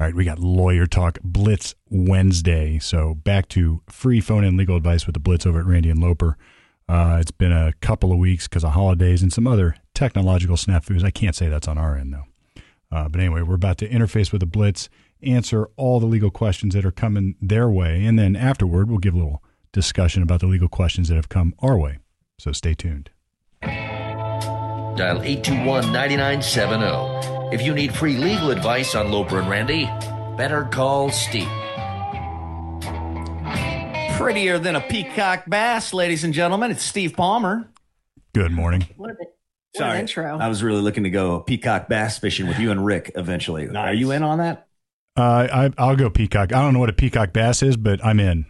All right, we got Lawyer Talk Blitz Wednesday. So back to free phone and legal advice with the Blitz over at Randy and Loper. Uh, it's been a couple of weeks because of holidays and some other technological snafus. I can't say that's on our end, though. Uh, but anyway, we're about to interface with the Blitz, answer all the legal questions that are coming their way, and then afterward, we'll give a little discussion about the legal questions that have come our way. So stay tuned. Dial 821 9970. If you need free legal advice on Loper and Randy, better call Steve. Prettier than a peacock bass, ladies and gentlemen. It's Steve Palmer. Good morning. What, a, what Sorry, an intro. I was really looking to go peacock bass fishing with you and Rick eventually. Are you in on that? Uh, I, I'll go peacock. I don't know what a peacock bass is, but I'm in.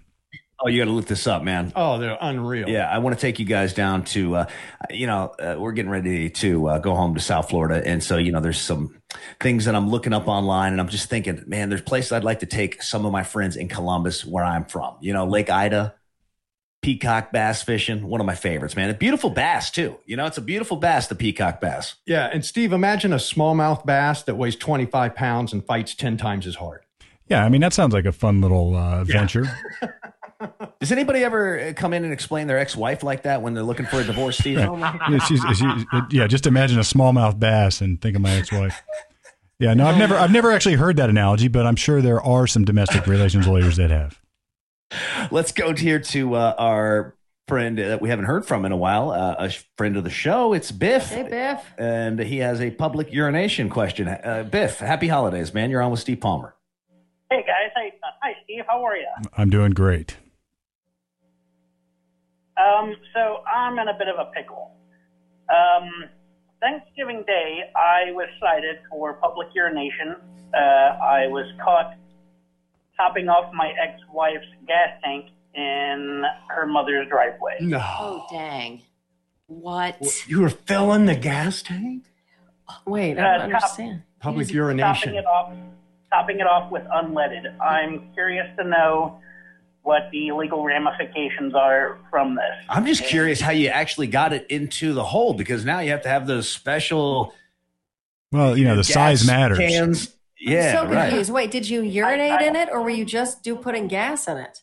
Oh, you got to look this up, man. Oh, they're unreal. Yeah, I want to take you guys down to, uh, you know, uh, we're getting ready to uh, go home to South Florida. And so, you know, there's some things that I'm looking up online and I'm just thinking, man, there's places I'd like to take some of my friends in Columbus where I'm from. You know, Lake Ida, peacock bass fishing, one of my favorites, man. A beautiful bass, too. You know, it's a beautiful bass, the peacock bass. Yeah. And Steve, imagine a smallmouth bass that weighs 25 pounds and fights 10 times as hard. Yeah, I mean, that sounds like a fun little uh, venture. Does anybody ever uh, come in and explain their ex-wife like that when they're looking for a divorce, Steve? Yeah, she's, she's, yeah, just imagine a smallmouth bass and think of my ex-wife. Yeah, no, I've never, I've never actually heard that analogy, but I'm sure there are some domestic relations lawyers that have. Let's go here to uh, our friend that we haven't heard from in a while, uh, a friend of the show. It's Biff. hey, Biff. And he has a public urination question. Uh, Biff, happy holidays, man. You're on with Steve Palmer. Hey guys, hey, hi Steve, how are you? I'm doing great. Um, so I'm in a bit of a pickle. Um, Thanksgiving Day, I was cited for public urination. Uh, I was caught topping off my ex-wife's gas tank in her mother's driveway. No. Oh, dang. What? You were filling the gas tank? Wait, I Uh, don't top- understand. Public urination. Topping it off, topping it off with unleaded. I'm curious to know what the legal ramifications are from this. I'm just curious how you actually got it into the hole because now you have to have those special Well, you know, the gas size matters. Cans. Yeah, I'm so right. confused. Wait, did you urinate in it or were you just do putting gas in it?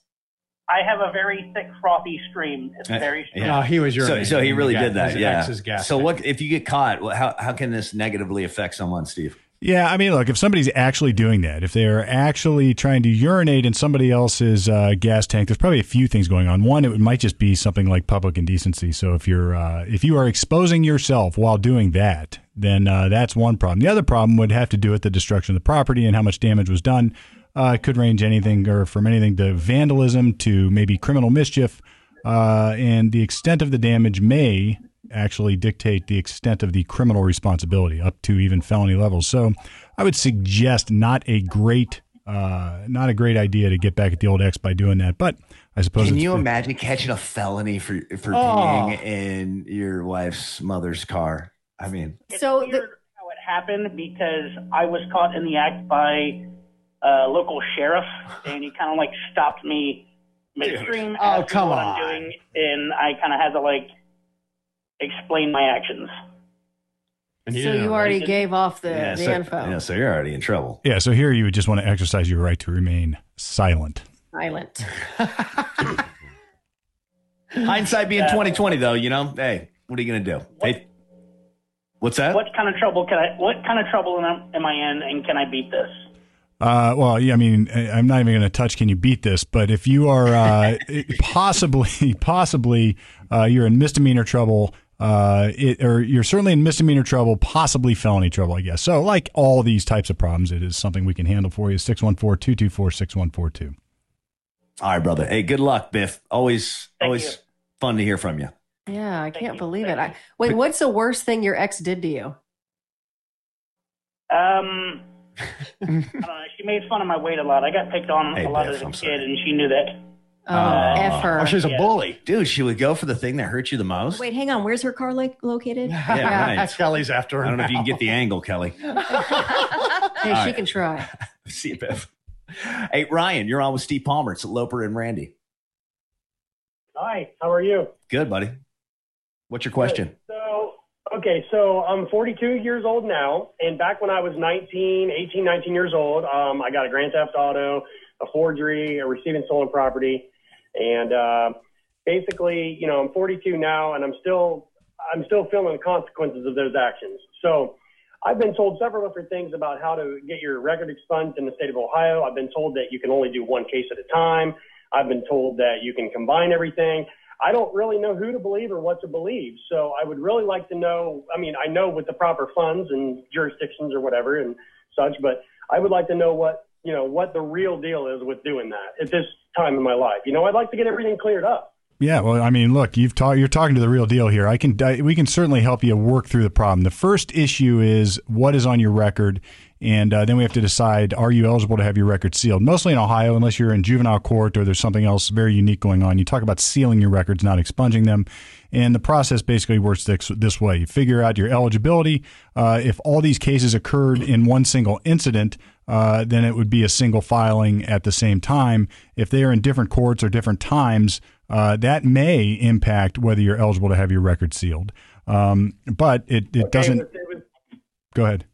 I have a very thick, frothy stream. It's Uh, very strong. No, he was So, urinating. so he really Gas- did that. Yeah. gas So tank. what if you get caught? How how can this negatively affect someone, Steve? Yeah, I mean, look, if somebody's actually doing that, if they're actually trying to urinate in somebody else's uh, gas tank, there's probably a few things going on. One, it might just be something like public indecency. So if you're uh, if you are exposing yourself while doing that, then uh, that's one problem. The other problem would have to do with the destruction of the property and how much damage was done. Uh, it could range anything or from anything to vandalism to maybe criminal mischief, uh, and the extent of the damage may actually dictate the extent of the criminal responsibility up to even felony levels. So I would suggest not a great uh, not a great idea to get back at the old ex by doing that. But I suppose Can it's, you imagine catching a felony for for Oh. being in your wife's mother's car? I mean, It's So weird the- how it happened because I was caught in the act by a local sheriff, and he kind of like stopped me midstream. Oh, come what on. I'm doing, and I kind of had to like explain my actions. And So didn't you know, already right? gave off the, yeah, the so, info. yeah, so you're already in trouble. yeah. So here you would just want to exercise your right to remain silent. Silent. Hindsight being twenty twenty, though, you know. Hey, what are you gonna do? Hey, what's that? What kind of trouble can I? What kind of trouble am I, am I in, and can I beat this? Uh, well, yeah, I mean, I- I'm not even going to touch. Can you beat this? But if you are uh, possibly, possibly, uh, you're in misdemeanor trouble, uh, it, or you're certainly in misdemeanor trouble, possibly felony trouble, I guess. So, like all these types of problems, it is something we can handle for you. 614 224 6142. All right, brother. Hey, good luck, Biff. Always, Thank always you. fun to hear from you. Yeah, I can't you. believe it. I, wait, what's the worst thing your ex did to you? Um, I don't know. She made fun of my weight a lot. I got picked on Hey, a lot Biff, as a I'm kid, sorry. and she knew that. Oh, F her. Oh, she's a Yeah. bully. Dude, she would go for the thing that hurt you the most. Wait, hang on. Where's her car lo- located? Yeah, right. Kelly's after her. I don't know if you can get the angle, Kelly. Hey, All she right. can try. See you, Biff. Hey, Ryan, you're on with Steve Palmer. It's Loper and Randy. Hi, how are you? Good, buddy. What's your question? So, Okay, so I'm 42 years old now, and back when I was 19, 18, 19 years old, um, I got a grand theft auto, a forgery, a receiving stolen property, and uh, basically, you know, I'm 42 now, and I'm still, I'm still feeling the consequences of those actions. So, I've been told several different things about how to get your record expunged in the state of Ohio. I've been told that you can only do one case at a time. I've been told that you can combine everything. I don't really know who to believe or what to believe. So I would really like to know. I mean, I know with the proper funds and jurisdictions or whatever and such, but I would like to know what you know what the real deal is with doing that at this time in my life. You know, I'd like to get everything cleared up. Yeah, well, I mean, look, you've talked. You're talking to the real deal here. I can, I, we can certainly help you work through the problem. The first issue is what is on your record, and uh, then we have to decide: are you eligible to have your record sealed? Mostly in Ohio, unless you're in juvenile court or there's something else very unique going on. You talk about sealing your records, not expunging them, and the process basically works this, this way: you figure out your eligibility. Uh, if all these cases occurred in one single incident, uh, then it would be a single filing at the same time. If they are in different courts or different times, uh, that may impact whether you're eligible to have your record sealed. Um, but it, it Okay, doesn't. It was, it was, Go ahead.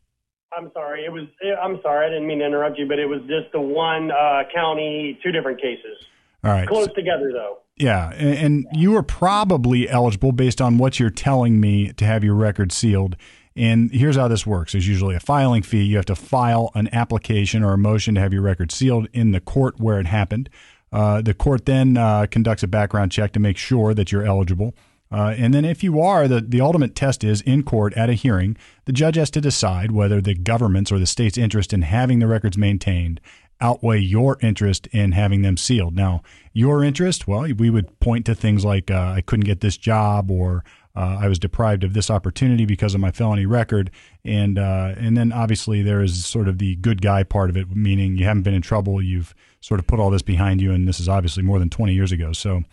I'm sorry. It was. I'm sorry. I didn't mean to interrupt you, but it was just the one uh, county, two different cases, All right. close together though. Yeah, and, and you are probably eligible based on what you're telling me to have your record sealed. And here's how this works: there's usually a filing fee. You have to file an application or a motion to have your record sealed in the court where it happened. Uh, the court then uh, conducts a background check to make sure that you're eligible. Uh, and then, if you are, the, the ultimate test is in court at a hearing, the judge has to decide whether the government's or the state's interest in having the records maintained outweigh your interest in having them sealed. Now, your interest, well, we would point to things like uh, I couldn't get this job or uh, I was deprived of this opportunity because of my felony record, and uh, and then obviously there is sort of the good guy part of it, meaning you haven't been in trouble, you've sort of put all this behind you, and this is obviously more than 20 years ago. So,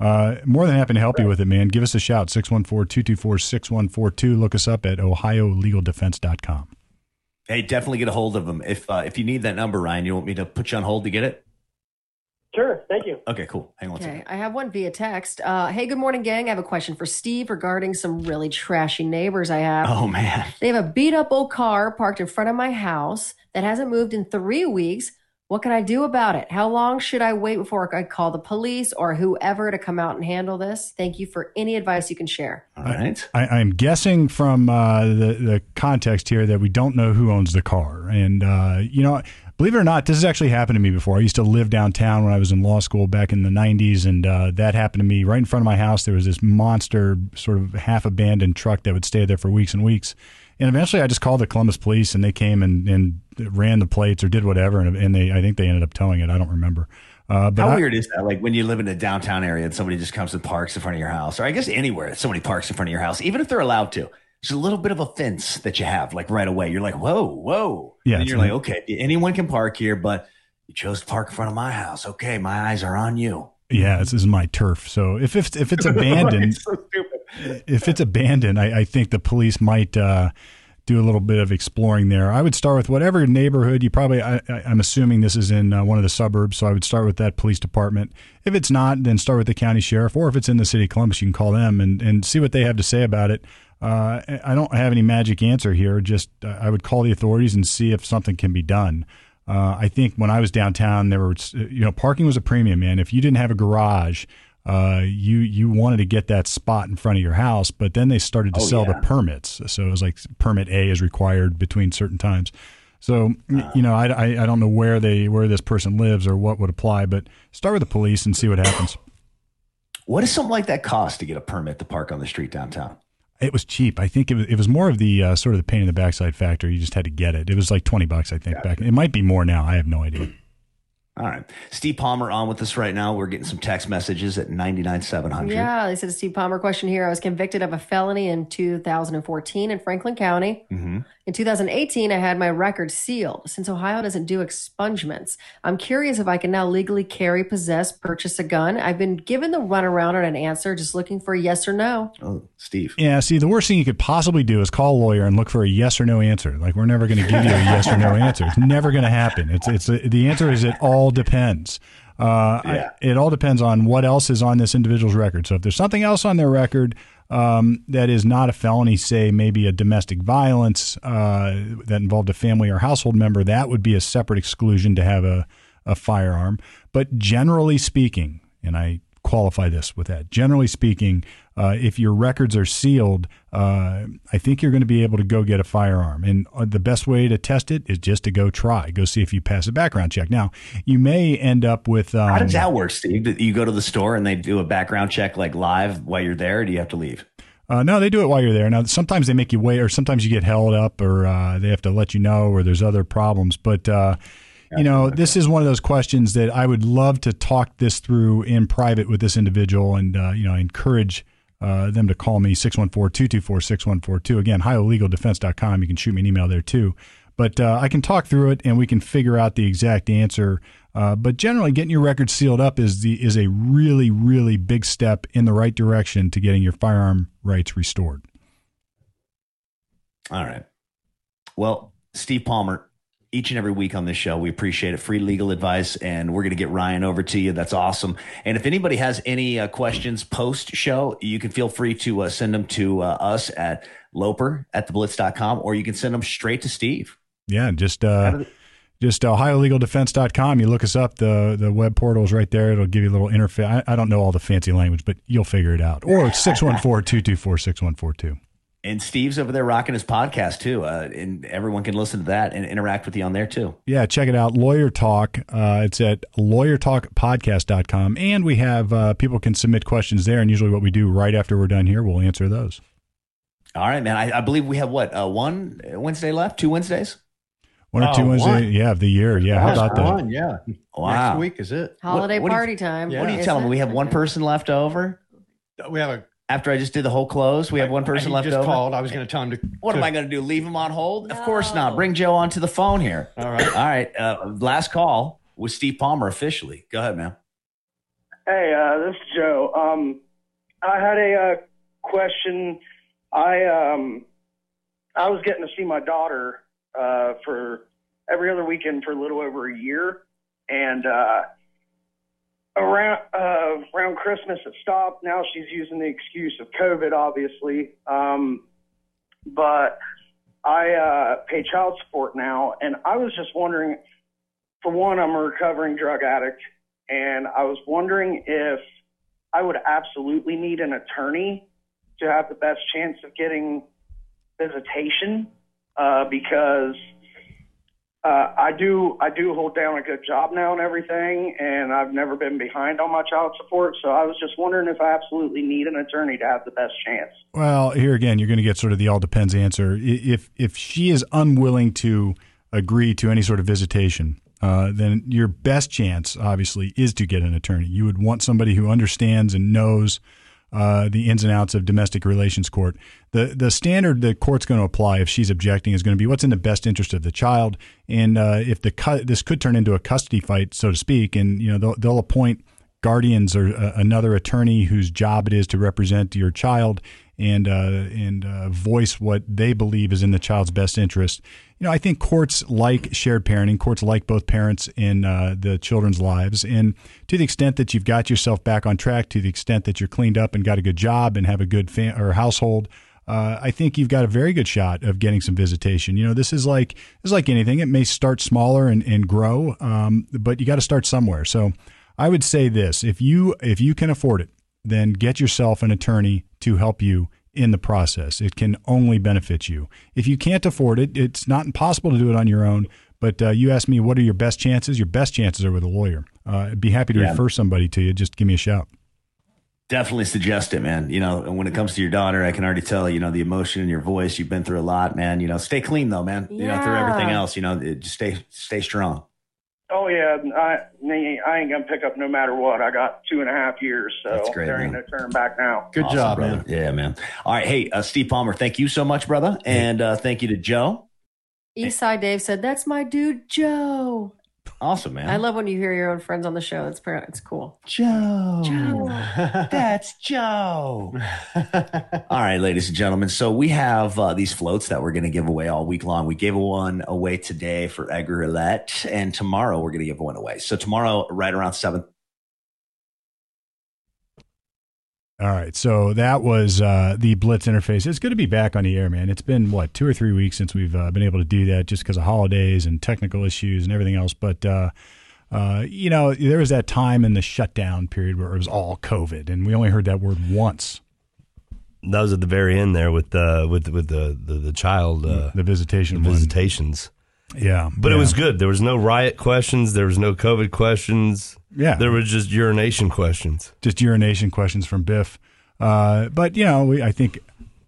uh, more than happy to help you with it, man. Give us a shout, 614-224-6142. Look us up at ohiolegaldefense.com. Hey, definitely get a hold of them. If uh, if you need that number, Ryan, you want me to put you on hold to get it? Sure. Thank you. Okay, cool. Hang on. Okay. I have one via text. Uh, hey, good morning, gang. I have a question for Steve regarding some really trashy neighbors I have. Oh man. They have a beat up old car parked in front of my house that hasn't moved in three weeks. What can I do about it? How long should I wait before I call the police or whoever to come out and handle this? Thank you for any advice you can share. All right. I, I'm guessing from uh, the the context here that we don't know who owns the car, and uh, you know, believe it or not, this has actually happened to me before. I used to live downtown when I was in law school back in the '90s, and uh, that happened to me right in front of my house. There was this monster, sort of half abandoned truck that would stay there for weeks and weeks. And eventually, I just called the Columbus police, and they came and, and ran the plates or did whatever, and, and they I think they ended up towing it. I don't remember. Uh, but How I- weird is that? Like when you live in a downtown area and somebody just comes and parks in front of your house, or I guess anywhere somebody parks in front of your house, even if they're allowed to. There's a little bit of a fence that you have, like right away. You're like, whoa, whoa. Yeah, And you're like, okay, anyone can park here, but you chose to park in front of my house. Okay, my eyes are on you. Yeah, this is my turf. So if if, if it's abandoned, so if it's abandoned, I, I think the police might uh, do a little bit of exploring there. I would start with whatever neighborhood you probably. I, I, I'm assuming this is in uh, one of the suburbs, so I would start with that police department. If it's not, then start with the county sheriff, or if it's in the city of Columbus, you can call them and and see what they have to say about it. Uh, I don't have any magic answer here. Just uh, I would call the authorities and see if something can be done. Uh, I think when I was downtown, there were you know parking was a premium, man. If you didn't have a garage, uh, you you wanted to get that spot in front of your house, but then they started to Oh, sell yeah. the permits. So it was like permit A is required between certain times. So Ah. you know, I, I, I don't know where they where this person lives or what would apply, but start with the police and see what happens. What does something like that cost to get a permit to park on the street downtown? It was cheap. I think it was, it was more of the uh, sort of the pain in the backside factor. You just had to get it. It was like twenty bucks, I think. Back it might be more now. I have no idea. All right. Steve Palmer on with us right now. We're getting some text messages at 99700. Yeah, they said a Steve Palmer question here. I was convicted of a felony in 2014 in Franklin County. hmm In 2018, I had my record sealed. Since Ohio doesn't do expungements, I'm curious if I can now legally carry, possess, purchase a gun. I've been given the runaround on an answer, just looking for a yes or no. Oh, Steve. Yeah. See, the worst thing you could possibly do is call a lawyer and look for a yes or no answer. Like we're never going to give you a yes or no answer. It's never going to happen. It's it's the answer is it all depends. Uh, I- it all depends on what else is on this individual's record. So if there's something else on their record, um, that is not a felony, say maybe a domestic violence uh, that involved a family or household member, that would be a separate exclusion to have a, a firearm. But generally speaking, and I qualify this with that. Generally speaking, uh, if your records are sealed, uh, I think you're going to be able to go get a firearm. And uh, the best way to test it is just to go try, go see if you pass a background check. Now, you may end up with. Um, How does that work, Steve? You go to the store and they do a background check like live while you're there, or do you have to leave? Uh, no, they do it while you're there. Now, sometimes they make you wait, or sometimes you get held up, or uh, they have to let you know, or there's other problems. But uh, you know, this is one of those questions that I would love to talk this through in private with this individual, and uh, you know, encourage uh, them to call me 614-224-6142. Again, OhioLegalDefense.com. You can shoot me an email there too. But uh, I can talk through it, and we can figure out the exact answer. Uh, but generally, getting your record sealed up is the is a really really big step in the right direction to getting your firearm rights restored. All right. Well, Steve Palmer, each and every week on this show. We appreciate it. Free legal advice, and we're going to get Ryan over to you. That's awesome. And if anybody has any uh, questions post show, you can feel free to uh, send them to uh, us at loper at theblitz.com, or you can send them straight to Steve. Yeah, just uh, just ohiolegaldefense.com. You look us up. The the web portal is right there. It'll give you a little interface. I, I don't know all the fancy language, but you'll figure it out. Or 614-224-6142. And Steve's over there rocking his podcast too, uh, and everyone can listen to that and interact with you on there too. Yeah, check it out. Lawyer Talk. Uh, it's at lawyertalkpodcast.com. And we have uh, people can submit questions there. And usually, what we do right after we're done here, we'll answer those. All right, man. I, I believe we have what uh, one Wednesday left, two Wednesdays. One or Oh, two Wednesdays, one. yeah, of the year. Yeah, how about that? One, yeah. Wow. Next week is it? Holiday what do you- party time. Yeah. What are you Is telling me? We have one person left over We have a. after I just did the whole close. We have one person he left just over. called. I was going to tell him to. What to, am I going to do? Leave him on hold? Of course not. Bring Joe onto the phone here. All right. All right. Uh, last call with Steve Palmer officially. Go ahead, man. Hey, uh, this is Joe. Um, I had a uh, question. I um, I was getting to see my daughter uh, for every other weekend for a little over a year, and uh, around uh, around Christmas it stopped. Now she's using the excuse of COVID, obviously. Um, but I uh, pay child support now, and I was just wondering. For one, I'm a recovering drug addict and I was wondering if I would absolutely need an attorney to have the best chance of getting visitation uh, because uh, I do I do hold down a good job now and everything, and I've never been behind on my child support. So I was just wondering if I absolutely need an attorney to have the best chance. Well, here again, you're going to get sort of the all depends answer. If if she is unwilling to agree to any sort of visitation, uh, then your best chance, obviously, is to get an attorney. You would want somebody who understands and knows uh, the ins and outs of domestic relations court. The the standard the court's going to apply if she's objecting is going to be what's in the best interest of the child, and uh, if the cu- this could turn into a custody fight, so to speak, and you know they'll, they'll appoint guardians or uh, another attorney whose job it is to represent your child and uh, and uh, voice what they believe is in the child's best interest. You know, I think courts like shared parenting. Courts like both parents in uh, the children's lives, and to the extent that you've got yourself back on track, to the extent that you're cleaned up and got a good job and have a good fam- or household. Uh, I think you've got a very good shot of getting some visitation. You know, this is like this is like anything. It may start smaller and, and grow, um, but you got to start somewhere. So I would say this: if you if you can afford it, then get yourself an attorney to help you in the process. It can only benefit you. If you can't afford it, it's not impossible to do it on your own. But uh, you asked me, what are your best chances? Your best chances are with a lawyer. Uh, I'd be happy to Yeah. refer somebody to you. Just give me a shout. Definitely suggest it, man. You know, when it comes to your daughter, I can already tell, you know, the emotion in your voice. You've been through a lot, man. You know, stay clean though, man. You know, through everything else, you know, it- just stay, stay strong. Oh yeah, I I ain't gonna pick up no matter what. I got two and a half years, so That's great, there ain't man. no turning back now. Good Awesome, job, brother. man. Yeah, man. All right. Hey, uh, Steve Palmer, thank you so much, brother. And uh, thank you to Joe. Eastside Dave said, "That's my dude, Joe." Awesome, man. I love when you hear your own friends on the show. It's it's cool. Joe. Joe. That's Joe. All right, ladies and gentlemen. So we have uh, these floats that we're going to give away all week long. We gave one away today for Edgar Roulette, and tomorrow we're going to give one away. So tomorrow, right around seven. All right, so that was uh, the Blitz interface. It's good to be back on the air, man. It's been what two or three weeks since we've uh, been able to do that, just because of holidays and technical issues and everything else. But uh, uh, you know, there was that time in the shutdown period where it was all COVID, and we only heard that word once. That was at the very end there with the with with the the, the child uh, the visitation the visitations. Yeah, But it was good. There was no riot questions. There was no COVID questions. Yeah. There was just urination questions. just urination questions from Biff. Uh, but you know, we, I think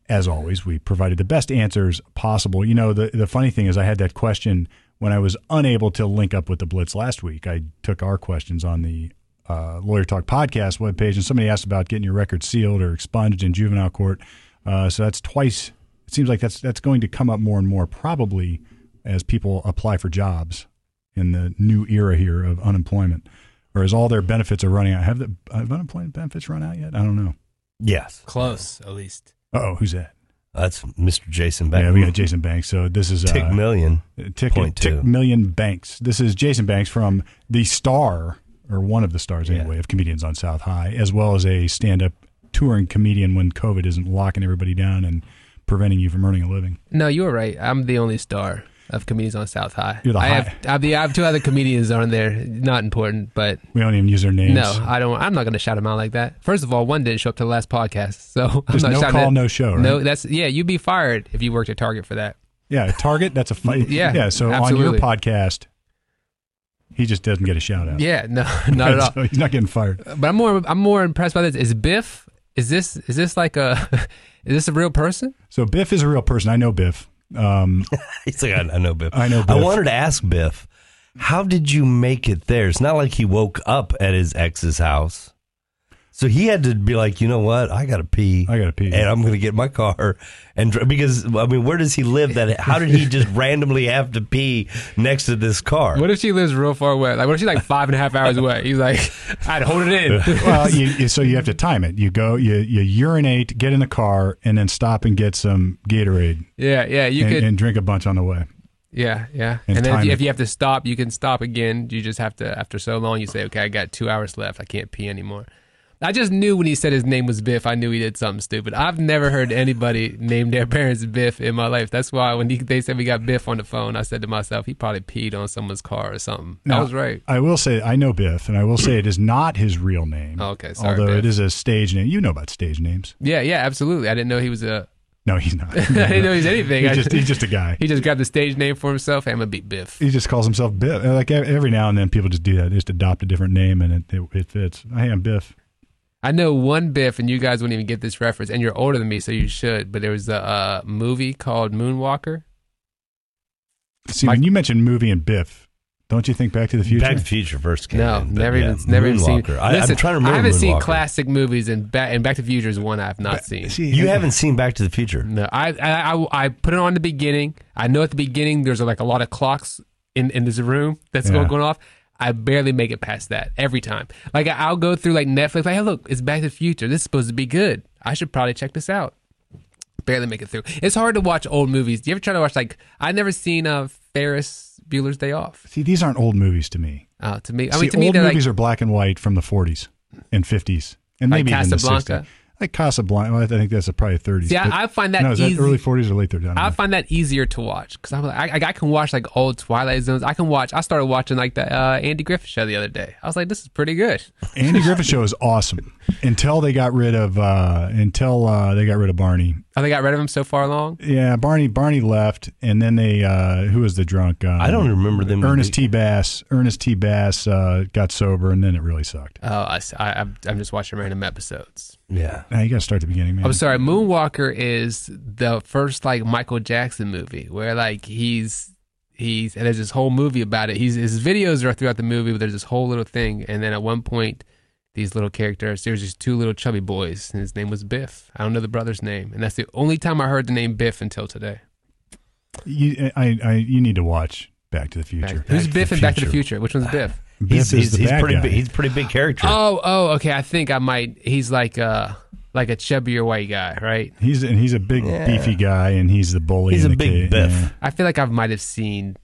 as always we provided the best answers possible. You know, the the funny thing is, I had that question when I was unable to link up with the Blitz last week. I took our questions on the uh, Lawyer Talk podcast webpage, and somebody asked about getting your record sealed or expunged in juvenile court. Uh, so that's twice. It seems like that's that's going to come up more and more, probably as people apply for jobs in the new era here of unemployment, or is all their benefits are running out. Have the have unemployment benefits run out yet? I don't know. Yes. Close, at least. Oh, who's that? That's Mr. Jason Beck. Yeah, we got Jason Banks. So this is Tick uh, Million. Tick, Point Tick two. Million Banks. This is Jason Banks from the star, or one of the stars Yeah. anyway, of Comedians on South High, as well as a stand up touring comedian when COVID isn't locking everybody down and preventing you from earning a living. No, you were right. I'm the only star of comedians on South High. You're the I high- have I have, the, I have two other comedians on there. Not important, but We don't even use their names. no, I don't. I'm not going to shout them out like that. First of all, one didn't show up to the last podcast, so I'm There's not no call, it- no show, right? No, that's yeah. You'd be fired if you worked at Target for that. Yeah, Target, that's a fight. Yeah, Yeah, so on your podcast, he just doesn't get a shout out. Yeah, no, not at all. So he's not getting fired. But I'm more I'm more impressed by this. Is Biff? Is this is this like a is this a real person? So Biff is a real person. I know Biff. Um, He's like, I, I know Biff. I know I wanted to ask Biff, how did you make it there? It's not like he woke up at his ex's house. So he had to be like, you know what? I got to pee. I gotta pee. And I'm going to get my car. And dr- because, I mean, where does he live? That How did he just randomly have to pee next to this car? What if she lives real far away? Like what if she's like five and a half hours away? He's like, I'd hold it in. well, you, you, so you have to time it. You go, you, you urinate, get in the car, and then stop and get some Gatorade yeah, yeah. You and, could. and drink a bunch on the way. Yeah, yeah. And And, then if you, if you have to stop, you can stop again. You just have to, after so long, you say, okay, I got two hours left. I can't pee anymore. I just knew when he said his name was Biff, I knew he did something stupid. I've never heard anybody name their parents Biff in my life. That's why when he, they said we got Biff on the phone, I said to myself, he probably peed on someone's car or something. I was right. I will say I know Biff, and I will say it is not his real name. Oh, okay, sorry, although Biff. it is a stage name. You know about stage names. Yeah, yeah, absolutely. I didn't know he was a. No, he's not. I didn't know he's anything. He's just, he's just a guy. He just grabbed the stage name for himself. Hey, I'm gonna beat Biff. He just calls himself Biff. Like every now and then, people just do that. They just adopt a different name, and it, it, it fits. Hey, I'm Biff. I know one Biff, and you guys wouldn't even get this reference, and you're older than me, so you should. But there was a uh, movie called Moonwalker. See, Mike- when you mentioned movie and Biff, don't you think Back to the Future? Back to the Future first came No, in, never yeah, even, never even seen. I, Listen, I'm trying to remember I haven't seen classic movies, and Back and Back to the Future is one I have not seen. See, You haven't seen Back to the Future. No, I, I I I put it on the beginning. I know at the beginning there's like a lot of clocks in in this room that's Yeah. going going off. I barely make it past that every time. Like I'll go through like Netflix. Like, hey, look, it's Back to the Future. This is supposed to be good. I should probably check this out. Barely make it through. It's hard to watch old movies. Do you ever try to watch like I've never seen uh, Ferris Bueller's Day Off. See, these aren't old movies to me. Uh, to me, I See, mean, to me old movies like are black and white from the 40s and 50s, and Like maybe even the 60s. Like Casablanca, I think that's a probably 30s. Yeah, I- find that no, is easy- that early 40s or late 30s? I I find that easier to watch because I'm like, I, I can watch like old Twilight Zones. I can watch. I started watching like the uh, Andy Griffith show the other day. I was like, this is pretty good. Andy Griffith show is awesome until they got rid of uh, until uh, they got rid of Barney. Oh, they got rid of him so far along. Yeah, Barney Barney left, and then they uh, who was the drunk? Um, I don't remember them. Ernest T. Bass. Ernest T. Bass uh, got sober, and then it really sucked. Oh, I, s- I, am I'm just watching random episodes. Yeah. Now you got to start the beginning, man. I'm sorry. Moonwalker is the first like Michael Jackson movie where like he's he's and there's this whole movie about it. He's his videos are throughout the movie, but there's this whole little thing, and then at one point. These little characters, there's just two little chubby boys, and his name was Biff. I don't know the brother's name, and that's the only time I heard the name Biff until today. You, I, I, you need to watch Back to the Future. Back- Who's to Biff the in Back to the Future. Future? Which one's Biff? Biff He's, is he's, the he's bad pretty guy. big. He's a pretty big character. Oh, oh, okay. I think I might. He's like, uh, like a chubbier white guy, right? He's and he's a big Yeah. beefy guy, and he's the bully. He's in a the big kid. biff. Yeah. I feel like I might have seen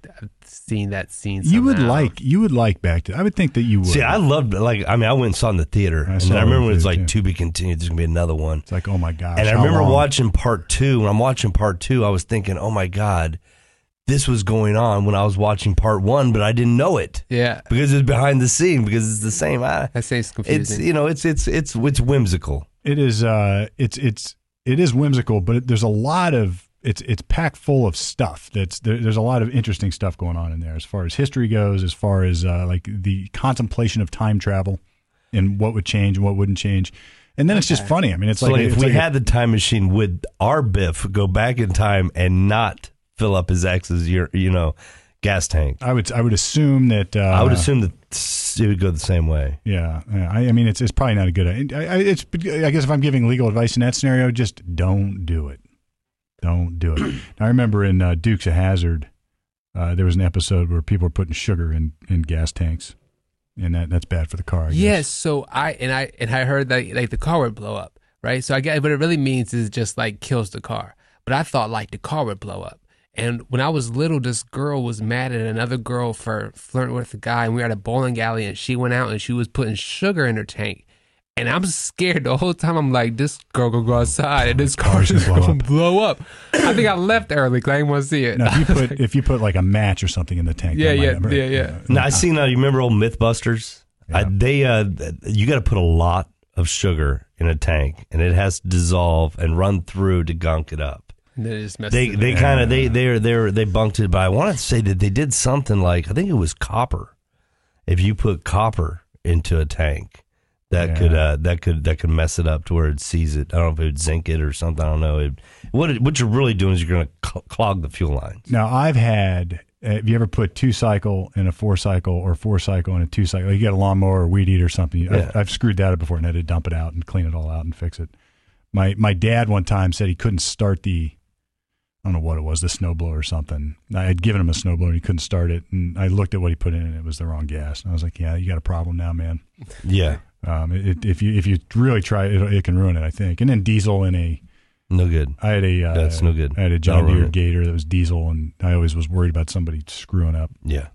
seen that scene. You would like you would like back to. I would think that you would. See, I loved like I mean I went and saw it in the theater, I and I it in remember when it's like too. to be continued. There's gonna be another one. it's like oh my god. And I remember long? watching part two. When I'm watching part two, I was thinking, "Oh my god, this was going on when I was watching part one, but I didn't know it Yeah, because it's behind the scene because it's the same." I, that seems it's confusing. you know, it's it's it's it's whimsical. It is. Uh, it's it's it is whimsical, but it, there's a lot of it's it's packed full of stuff. That's there, there's a lot of interesting stuff going on in there as far as history goes, as far as uh, like the contemplation of time travel and what would change and what wouldn't change. And then it's just funny. I mean, it's So like, like, if it's we like a- had the time machine, would our Biff go back in time and not fill up his ex's you you know gas tank? I would I would assume that uh, I would assume that it would go the same way. Yeah, yeah. I, I mean, it's it's probably not a good. I, I, it's I guess if I'm giving legal advice in that scenario, just don't do it. Don't do it. I remember in uh, Dukes of Hazzard, uh, there was an episode where people were putting sugar in, in gas tanks, and that that's bad for the car. I guess. Yes, so I and I and I heard that like the car would blow up, right? So I guess what it really means is just like kills the car. But I thought like the car would blow up. And when I was little, this girl was mad at another girl for flirting with a guy, and we were at a bowling alley, and she went out and she was putting sugar in her tank. And I'm scared the whole time. I'm like, this girl gonna go outside, and this car car's is gonna blow up. blow up. I think I left early because I didn't want to see it. Now, if you put if you put like a match or something in the tank, Yeah, that might yeah, have- yeah, yeah. Now I seen. Uh, you remember old MythBusters? I, they uh, you got to put a lot of sugar in a tank, and it has to dissolve and run through to gunk it up. And then it just messes They they kind of they they they they bunked it, but I want to say that they did something like I think it was copper. If you put copper into a tank, that Yeah. could uh, that could that could mess it up to where it sees it. I don't know if it would zinc it or something. I don't know. It, what it, what you're really doing is you're going to cl- clog the fuel lines. Now I've had. Have you ever put two cycle in a four cycle or four cycle in a two cycle? You got a lawnmower or weed eater or something. Yeah. I've, I've screwed that up before and had to dump it out and clean it all out and fix it. My my dad one time said he couldn't start the, I don't know what it was, the snowblower or something. I had given him a snowblower and he couldn't start it, and I looked at what he put in and it was the wrong gas. And I was like, yeah, you got a problem now, man. Yeah, Um, it, if you if you really try it, it can ruin it, I think. And then diesel in a no good. I had a uh, That's no good. I had a John Deere. Gator that was diesel, and I always was worried about somebody screwing up. Yeah.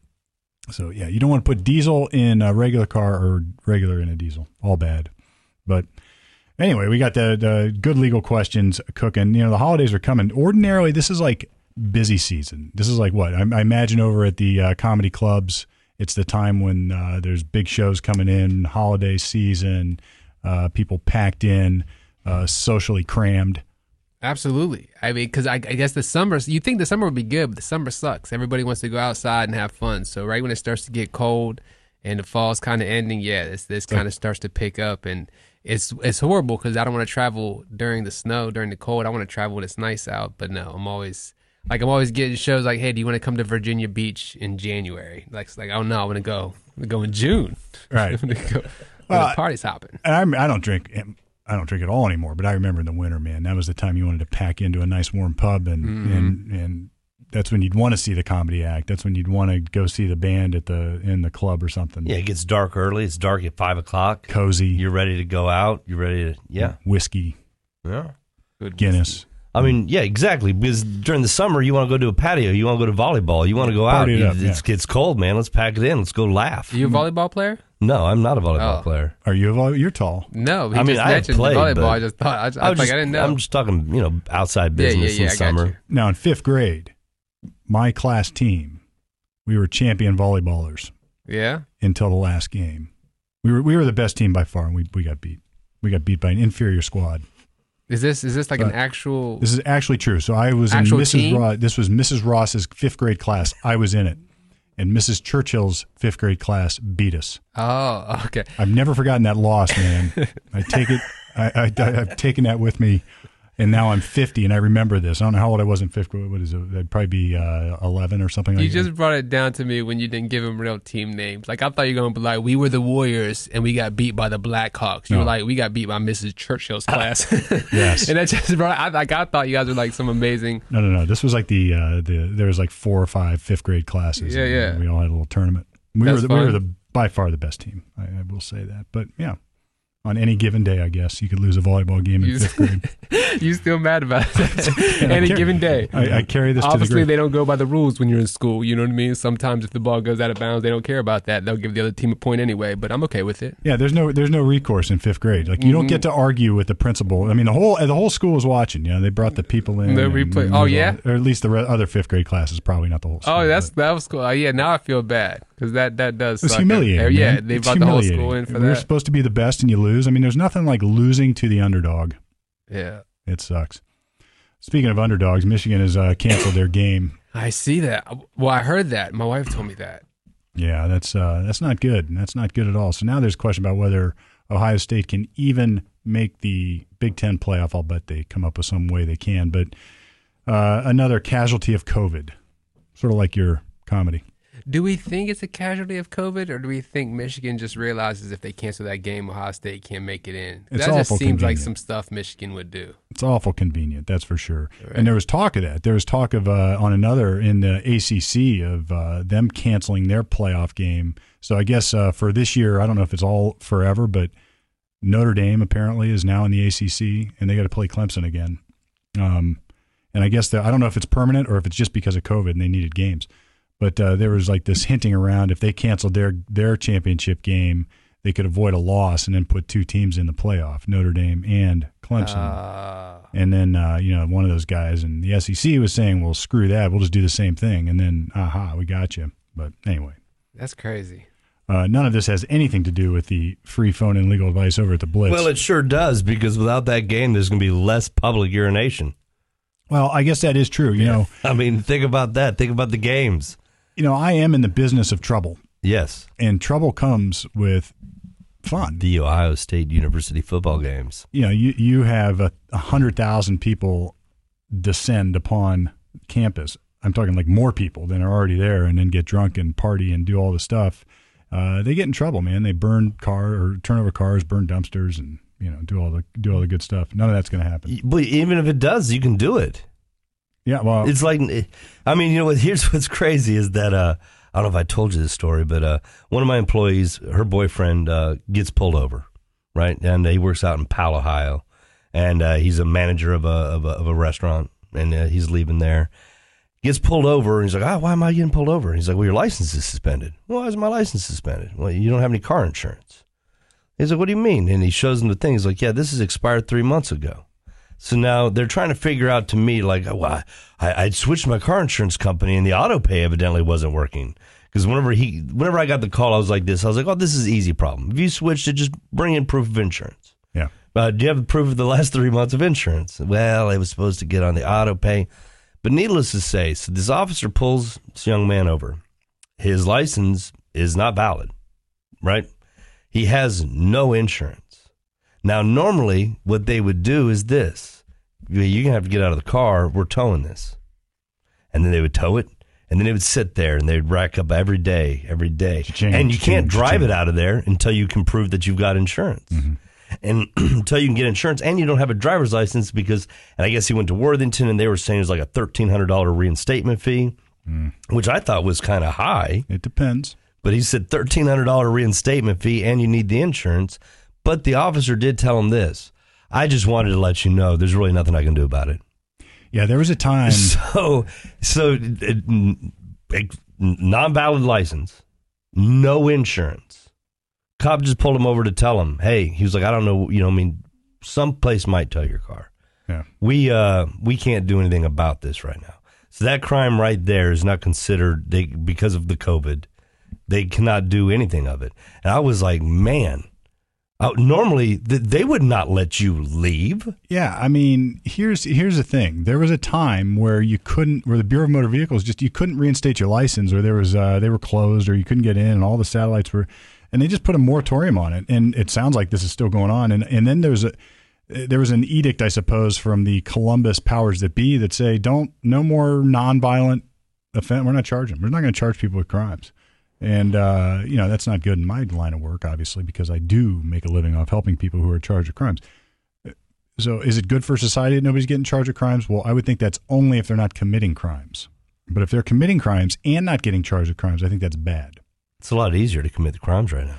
So yeah, you don't want to put diesel in a regular car or regular in a diesel. All bad. But anyway, we got the, the good legal questions cooking. You know, the holidays are coming. Ordinarily, this is like busy season. This is like what I, I imagine over at the uh, comedy clubs. It's the time when uh, there's big shows coming in, holiday season, uh, people packed in, uh, socially crammed. Absolutely. I mean, because I, I guess the summer, you think the summer would be good, but the summer sucks. Everybody wants to go outside and have fun. So right when it starts to get cold and the fall's kind of ending, yeah, this this kind of starts to pick up, and it's it's horrible because I don't want to travel during the snow, during the cold. I want to travel when it's nice out, but no, I'm always like I'm always getting shows like, hey, do you want to come to Virginia Beach in January? Like, it's like oh no, I want to go. I want to go in June. Right. I want to go. Well, the party's hopping. and I, I don't drink. I don't drink at all anymore. But I remember in the winter, man, that was the time you wanted to pack into a nice warm pub, and Mm-hmm. and and that's when you'd want to see the comedy act. That's when you'd want to go see the band at the in the club or something. Yeah, it gets dark early. It's dark at five o'clock. cozy, You're ready to go out. You're ready to yeah whiskey, yeah. Good Guinness. I mean, yeah, exactly. Because during the summer, you want to go to a patio, you want to go to volleyball, you want to go out. It up, it's, it's cold, man. Let's pack it in. Let's go laugh. Are you a volleyball player? no, I'm not a volleyball Oh. player. Are you? a volley- You're tall. No, he I mean, just I have mentioned played, the volleyball. but I just thought I, just, I, I was was like, just, I didn't know. I'm just talking, you know, outside Yeah, yeah, business yeah, in I got summer. you. Now in fifth grade, my class team, we were champion volleyballers yeah. until the last game. We were we were the best team by far, and we we got beat. We got beat by an inferior squad. Is this is this like an actual? This is actually true. So I was in Mrs. Ross. This was Mrs. Ross's fifth grade class. I was in it, and Mrs. Churchill's fifth grade class beat us. oh, okay. I've never forgotten that loss, man. I take it. I, I, I've taken that with me, and now I'm 50, and I remember this. I don't know how old I was in fifth grade. What is it? I'd probably be uh, 11 or something You like just that. brought it down to me when you didn't give him real team names. Like I thought you were gonna be like, we were the Warriors and we got beat by the Blackhawks. You were like, we got beat by Mrs. Churchill's class. Yes. and that just brought. I, like I thought you guys were like some amazing. No, no, no. This was like the uh, the there was like four or five fifth grade classes. Yeah, yeah. We all had a little tournament. We That's were the, we were the by far the best team. I, I will say that. But yeah, on any given day. I guess you could lose a volleyball game in You- fifth grade. you still mad about that? Any carry- given day. I, I carry this to the Obviously, they don't go by the rules when you're in school. You know what I mean? Sometimes if the ball goes out of bounds, they don't care about that. They'll give the other team a point anyway. But I'm okay with it. Yeah, there's no there's no recourse in fifth grade. Like you don't Mhm. get to argue with the principal. I mean, the whole the whole school was watching. You know, they brought the people in. The replay- oh, yeah? or at least the re- other fifth grade classes. Probably not the whole. School, Oh, that's that was cool. Uh, yeah, now I feel bad because that that does. It's suck. humiliating. Uh, yeah, man. they It's brought the whole school in for We're that. supposed to be the best, and you lose. I mean, there's nothing like losing to the underdog. Yeah. It sucks. Speaking of underdogs, Michigan has uh, canceled their game. I see that. Well, I heard that. My wife told me that. Yeah, that's uh, that's not good. That's not good at all. So now there's a question about whether Ohio State can even make the Big Ten playoff. I'll bet they come up with some way they can. But uh, another casualty of COVID, sort of like your comedy. Do we think it's a casualty of COVID, or do we think Michigan just realizes if they cancel that game, Ohio State can't make it in? It's that just seems like some stuff Michigan would do. It's awful convenient, that's for sure. And there was talk of that. There was talk of uh, on another in the ACC of uh, them canceling their playoff game. So I guess uh, for this year, I don't know if it's all forever, but Notre Dame apparently is now in the ACC, and they got to play Clemson again. Um, and I guess I don't know if it's permanent or if it's just because of COVID and they needed games. But uh, there was like this hinting around if they canceled their their championship game, they could avoid a loss and then put two teams in the playoff, Notre Dame and Clemson. Uh, And then, uh, you know, one of those guys in the SEC was saying, well, screw that. We'll just do the same thing. And then, aha, we got you. But anyway, that's crazy. uh, none of this has anything to do with the free phone and legal advice over at the Blitz. Well, it sure does because without that game, there's going to be less public urination. Well, I guess that is true. You know, I mean, think about that. Think about the games. You know, I am in the business of trouble, Yes, and trouble comes with fun. the Ohio State University football games. You know, you you have a, a hundred thousand people descend upon campus. I'm talking like more people than are already there, and then get drunk and party and do all the stuff. Uh, they get in trouble, man. They burn car or turn over cars, burn dumpsters, and you know do all the do all the good stuff. None of that's going to happen. But even if it does, you can do it. Yeah, well, It's like, I mean, you know what? Here's what's crazy is that uh, I don't know if I told you this story, but uh, one of my employees, her boyfriend, uh, gets pulled over, right? And he works out in Powell, Ohio, and uh, he's a manager of a of a, of a restaurant, and uh, he's leaving there. Gets pulled over, and he's like, "Ah, why am I getting pulled over?" And he's like, "Well, your license is suspended." Well, why is my license suspended? Well, you don't have any car insurance. He's like, "What do you mean?" And he shows him the thing. He's like, "Yeah, this is expired three months ago." So now they're trying to figure out to me, like, well, I, I'd switched my car insurance company and the auto pay evidently wasn't working. Because whenever he, whenever I got the call, I was like this. I was like, oh, this is easy problem. If you switched it, just bring in proof of insurance. yeah. Uh, do you have proof of the last three months of insurance? Well, it was supposed to get on the auto pay. But needless to say, so this officer pulls this young man over. His license is not valid, right? He has no insurance. Now, normally, what they would do is this you're going to have to get out of the car. We're towing this. And then they would tow it. And then it would sit there and they'd rack up every day, every day. And you can't drive it out of there until you can prove that you've got insurance. Mm-hmm. And until you can get insurance and you don't have a driver's license because, and I guess he went to Worthington and they were saying it was like a $1,300 reinstatement fee, mm. which I thought was kind of high. It depends. But he said $1,300 reinstatement fee and you need the insurance. But the officer did tell him this I just wanted to let you know there's really nothing I can do about it. Yeah, there was a time. So, so non valid license, no insurance. Cop just pulled him over to tell him, hey, he was like, I don't know, you know, I mean, some place might tow your car. Yeah. We uh we can't do anything about this right now. So that crime right there is not considered they because of the COVID. They cannot do anything of it. And I was like, man, uh, normally th- they would not let you leave. Yeah, I mean, here's here's the thing. There was a time where you couldn't, where the Bureau of Motor Vehicles just you couldn't reinstate your license, or there was uh, they were closed, or you couldn't get in, and all the satellites were, and they just put a moratorium on it. And it sounds like this is still going on. And and then there's a there was an edict, I suppose, from the Columbus powers that be that say don't no more nonviolent offense. We're not charging. We're not going to charge people with crimes. And uh, you know that's not good in my line of work, obviously, because I do make a living off helping people who are charged with crimes. So is it good for society that nobody's getting charged with crimes? Well, I would think that's only if they're not committing crimes. But if they're committing crimes and not getting charged with crimes, I think that's bad. It's a lot easier to commit the crimes right now.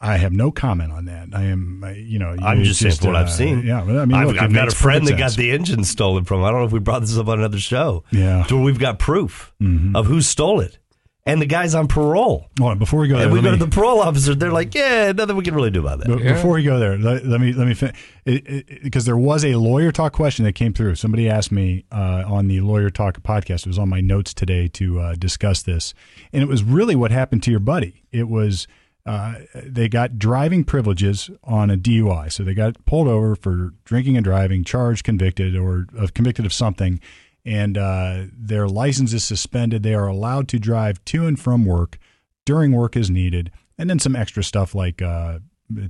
I have no comment on that. I am, you know, I'm it's just saying what uh, I've seen. Yeah, I mean, I've, look, I've got a friend that got the engine stolen from. I don't know if we brought this up on another show. Yeah. where we've got proof Mhm. of who stole it, and the guy's on parole. Hold before we go there, And we go me- to the parole officer. They're like, "Yeah, nothing we can really do about that." But Before we go there, let, let me let me fin- it, it, because there was a lawyer talk question that came through. Somebody asked me uh, on the lawyer talk podcast. It was on my notes today to uh, discuss this, and it was really what happened to your buddy. It was uh, they got driving privileges on a DUI, so they got pulled over for drinking and driving, charged, convicted, or of convicted of something, and uh, their license is suspended. They are allowed to drive to and from work during work as needed, and then some extra stuff like uh,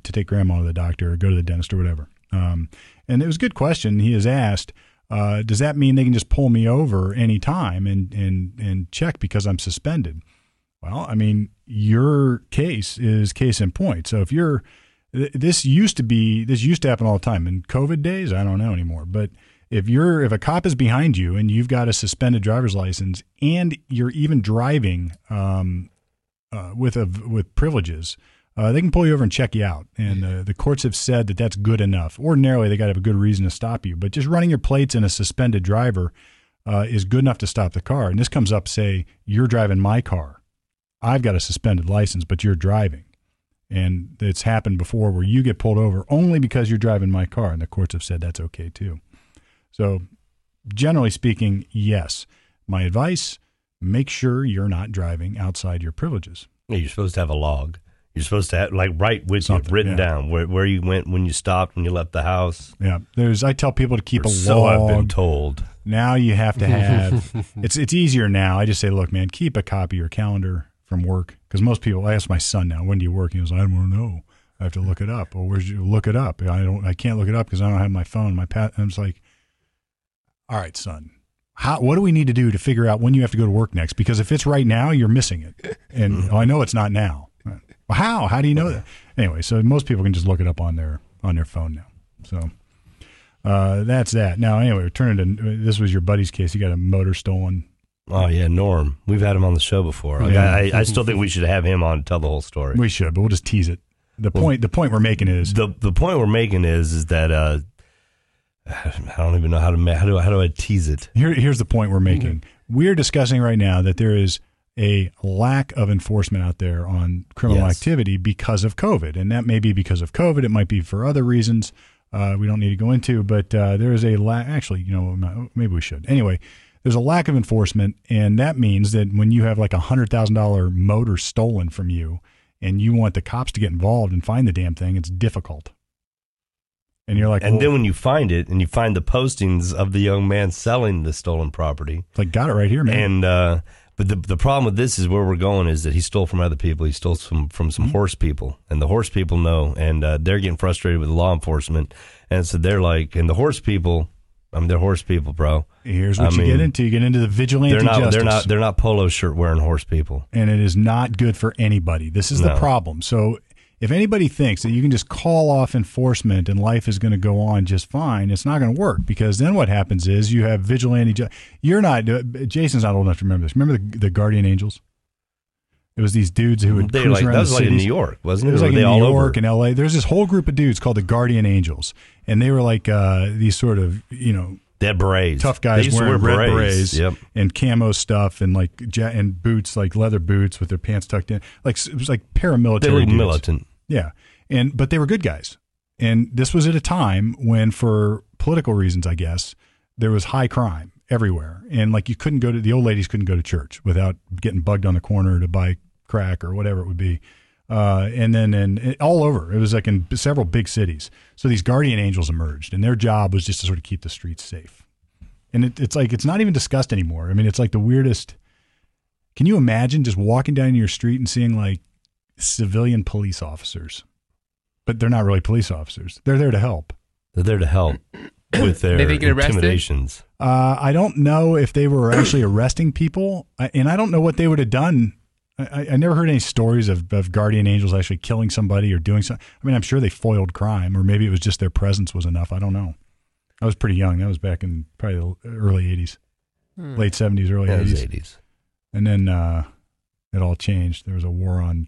to take grandma to the doctor or go to the dentist or whatever. Um, and it was a good question. He has asked, uh, does that mean they can just pull me over anytime and, and, and check because I'm suspended? Well, I mean, your case is case in point. So if you're, th- this used to be, this used to happen all the time in COVID days. I don't know anymore, but if you're, if a cop is behind you and you've got a suspended driver's license and you're even driving, um, uh, with a, with privileges, uh, they can pull you over and check you out. And uh, the courts have said that that's good enough. Ordinarily, they got to have a good reason to stop you, but just running your plates in a suspended driver uh, is good enough to stop the car. And this comes up, say you're driving my car, I've got a suspended license, but you're driving. And it's happened before where you get pulled over only because you're driving my car, and the courts have said that's okay too. So, generally speaking, yes. My advice make sure you're not driving outside your privileges. Yeah, You're supposed to have a log. You're supposed to have like write with you, written yeah. down where where you went when you stopped when you left the house. Yeah, there's. I tell people to keep Or a so log. I've been told. Now you have to have. it's it's easier now. I just say, look, man, keep a copy of your calendar from work because most people. I ask my son now, when do you work? He goes, I don't know. I have to look it up. Well, where's you look it up? I don't. I can't look it up because I don't have my phone. My pat. I'm just like, all right, son. How, what do we need to do to figure out when you have to go to work next? Because if it's right now, you're missing it, and oh, I know it's not now. Well, how? How do you know that? Anyway, so most people can just look it up on their on their phone now. So uh, that's that. Now, anyway, returning to this was your buddy's case. He got a motor stolen. Oh yeah, Norm. We've had him on the show before. Yeah. I, I still think we should have him on to tell the whole story. We should, but we'll just tease it. The Well, point the point we're making is the the point we're making is is that uh, I don't even know how to how do how do I tease it. here, here's the point we're making. We're discussing right now that there is a lack of enforcement out there on criminal Yes. activity because of COVID, and that may be because of COVID. It might be for other reasons. Uh, we don't need to go into, but uh, there is a lack. Actually, you know, maybe we should. Anyway, there's a lack of enforcement, and that means that when you have like a hundred thousand dollar motor stolen from you, and you want the cops to get involved and find the damn thing, it's difficult. And you're like, and well, then when you find it and you find the postings of the young man selling the stolen property, it's like, got it right here, man. And uh, but the the problem with this is where we're going is that he stole from other people. He stole some from some Mm-hmm. horse people, and the horse people know, and uh, they're getting frustrated with law enforcement, and so they're like, and the horse people, I mean, they're horse people, bro. Here's what I you mean, get into. You get into the vigilante They're not. justice. They're not. They're not polo shirt wearing horse people. and it is not good for anybody. This is the problem. So if anybody thinks that you can just call off enforcement and life is going to go on just fine, it's not going to work because then what happens is you have vigilante. Ju- You're not. uh, Jason's not old enough to remember this. Remember the, the Guardian Angels? It was these dudes who would They cruise like- around that was the like in cities. New York, wasn't it? It was like in they New all York over? and L.A. There's this whole group of dudes called the Guardian Angels, and they were like uh, these sort of you know They had berets. tough guys wearing wear red berets. berets Yep. and camo stuff and like ja- and boots like leather boots with their pants tucked in like it was like paramilitary They look dudes. militant. Yeah. And but they were good guys. And this was at a time when for political reasons i guess there was high crime everywhere. And like you couldn't go to the old ladies couldn't go to church without getting bugged on the corner to buy crack or whatever it would be. Uh, and then and all over. It was like in several big cities. So these guardian angels emerged and their job was just to sort of keep the streets safe. And it, it's like it's not even discussed anymore. I mean, it's like the weirdest. Can you imagine just walking down your street and seeing like civilian police officers, but they're not really police officers. They're there to help. They're there to help with their Did they get arrested? intimidations. Uh, I don't know if they were actually arresting people, I- and I don't know what they would have done. I, I- I never heard any stories of, of guardian angels actually killing somebody or doing something. I mean, I'm sure they foiled crime, or maybe it was just their presence was enough. I don't know. I was pretty young. That was back in probably the early '80s, Hmm. late '70s, early Yeah, it was '80s. 80s. And then uh, it all changed. There was a war on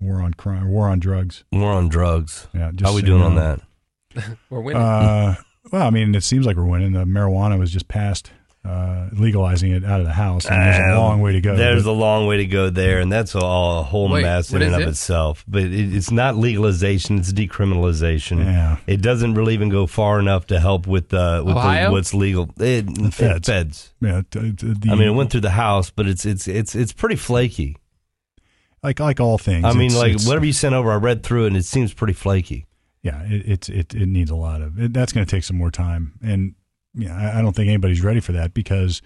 War on crime, war on drugs. War on drugs. Yeah. How we doing on that? We're winning. Uh, well, I mean, it seems like we're winning. The marijuana was just passed, uh, legalizing it out of the house, and there's a Um, long way to go. There's But- a long way to go there, and that's all a whole Wait, mess in and of it? itself. But it, it's not legalization; it's decriminalization. Yeah. It doesn't really even go far enough to help with uh, with the, what's legal. It, the feds. feds. yeah, t- t- the, I mean, it went through the House, but it's it's it's it's pretty flaky. Like like all things. I mean, it's- like it's- whatever you sent over, I read through it, and it seems pretty flaky. yeah, it, it's it it needs a lot of. It, that's going to take some more time, and yeah, I, I don't think anybody's ready for that because,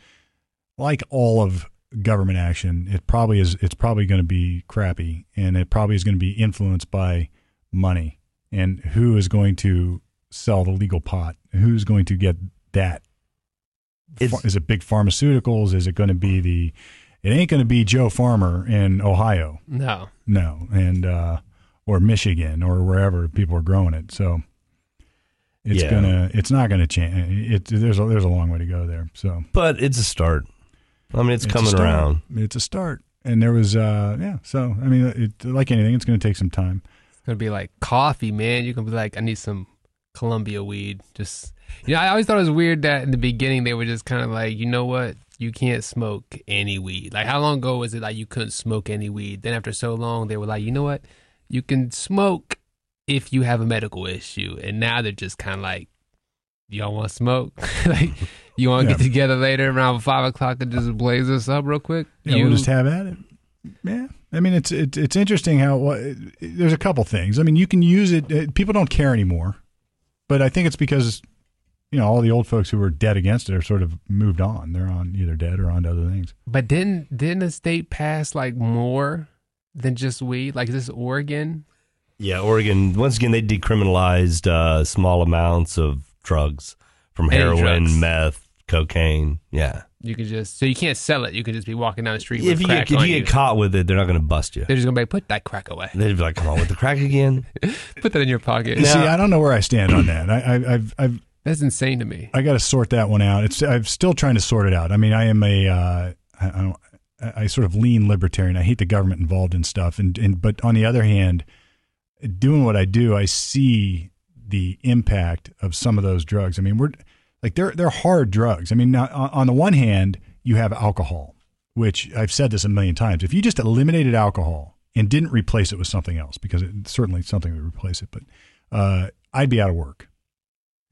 like all of government action, it probably is. It's probably going to be crappy, and it probably is going to be influenced by money and who is going to sell the legal pot. Who's going to get that? It's- is it big pharmaceuticals? Is it going to be the? It ain't going to be Joe Farmer in Ohio. no. No, and uh, or Michigan or wherever people are growing it. So it's Yeah. gonna, it's not gonna change. It, there's a, there's a long way to go there. So But it's a start. I mean, it's, a coming around. It's a start, and there was, uh, yeah. So I mean, it, like anything, it's gonna take some time. It's gonna be like coffee, man. You can be like, I need some Colombia weed. Just you know, I always thought it was weird that in the beginning they were just kind of like, you know what, you can't smoke any weed. Like how long ago was it like you couldn't smoke any weed? Then after so long, they were like, you know what, you can smoke if you have a medical issue. And now they're just kind of like, y'all want to smoke? like you want to Yeah. get together later around five o'clock and just blaze this up real quick? Yeah, you we'll just have at it. Yeah, I mean, it's it's it's interesting how what, there's a couple things. I mean, you can use it. uh, People don't care anymore, but I think it's because you know all the old folks who were dead against it are sort of moved on. They're on either dead or on to other things. But didn't didn't the state pass like more than just weed? Like is this Oregon? Yeah, Oregon. Once again, they decriminalized uh, small amounts of drugs from Any heroin, drugs. meth, cocaine. Yeah. You can just so you can't sell it. You can just be walking down the street If with you crack get if on you you. caught with it, they're not going to bust you. They're just gonna be like, put that crack away. They'd be like, "Come on, with the crack again." Put that in your pocket. See, I don't know where I stand on that. I, I, I've I've That's insane to me. I got to sort that one out. It's I'm still trying to sort it out. I mean, I am a uh, I, I don't I sort of lean libertarian. I hate the government involved in stuff, and and but on the other hand, doing what I do, I see the impact of some of those drugs. I mean, we're like they're they're hard drugs. I mean, now, on, on the one hand, you have alcohol, which I've said this a million times. If you just eliminated alcohol and didn't replace it with something else, because it, certainly something would replace it, but uh, I'd be out of work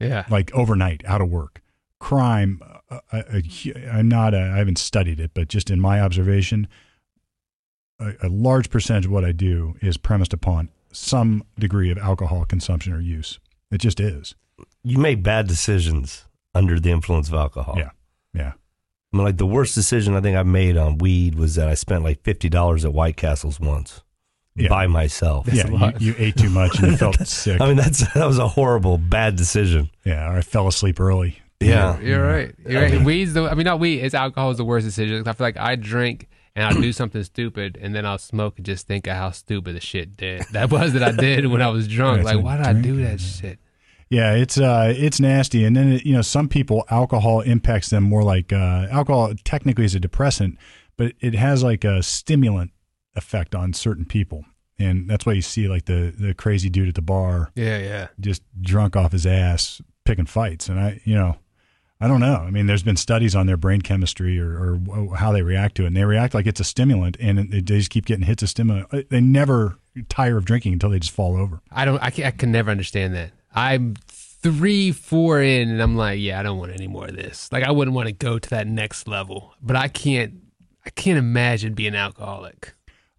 Yeah. like overnight out of work. Crime, uh, uh, uh, I'm not, a, I haven't studied it, but just in my observation, a, a large percentage of what I do is premised upon some degree of alcohol consumption or use. It just is. You make bad decisions under the influence of alcohol. Yeah. Yeah. I mean, like the worst decision I think I made on weed was that I spent like fifty dollars at White Castles once Yeah. by myself. yeah. You, you ate too much and you felt sick. I mean, that's that was a horrible bad decision. yeah. Or I fell asleep early. Yeah. You're right. You're right. Weed's the I mean not weed, it's alcohol is the worst decision. I feel like I drink and I'll do something stupid and then I'll smoke and just think of how stupid the shit did. That was that I did when I was drunk. That's like why did I do that that is. shit? Yeah, it's uh, it's nasty, and then it, you know some people alcohol impacts them more like uh, alcohol technically is a depressant, but it has like a stimulant effect on certain people, and that's why you see like the the crazy dude at the bar Yeah, yeah. just drunk off his ass picking fights, and I you know I don't know. I mean, there's been studies on their brain chemistry or, or how they react to it, and they react like it's a stimulant, and they just keep getting hits of stimulant. Uh, they never tire of drinking until they just fall over. I don't I can, I can never understand that. I'm three, four in, and I'm like, yeah, I don't want any more of this. Like, I wouldn't want to go to that next level, but I can't. I can't imagine being alcoholic.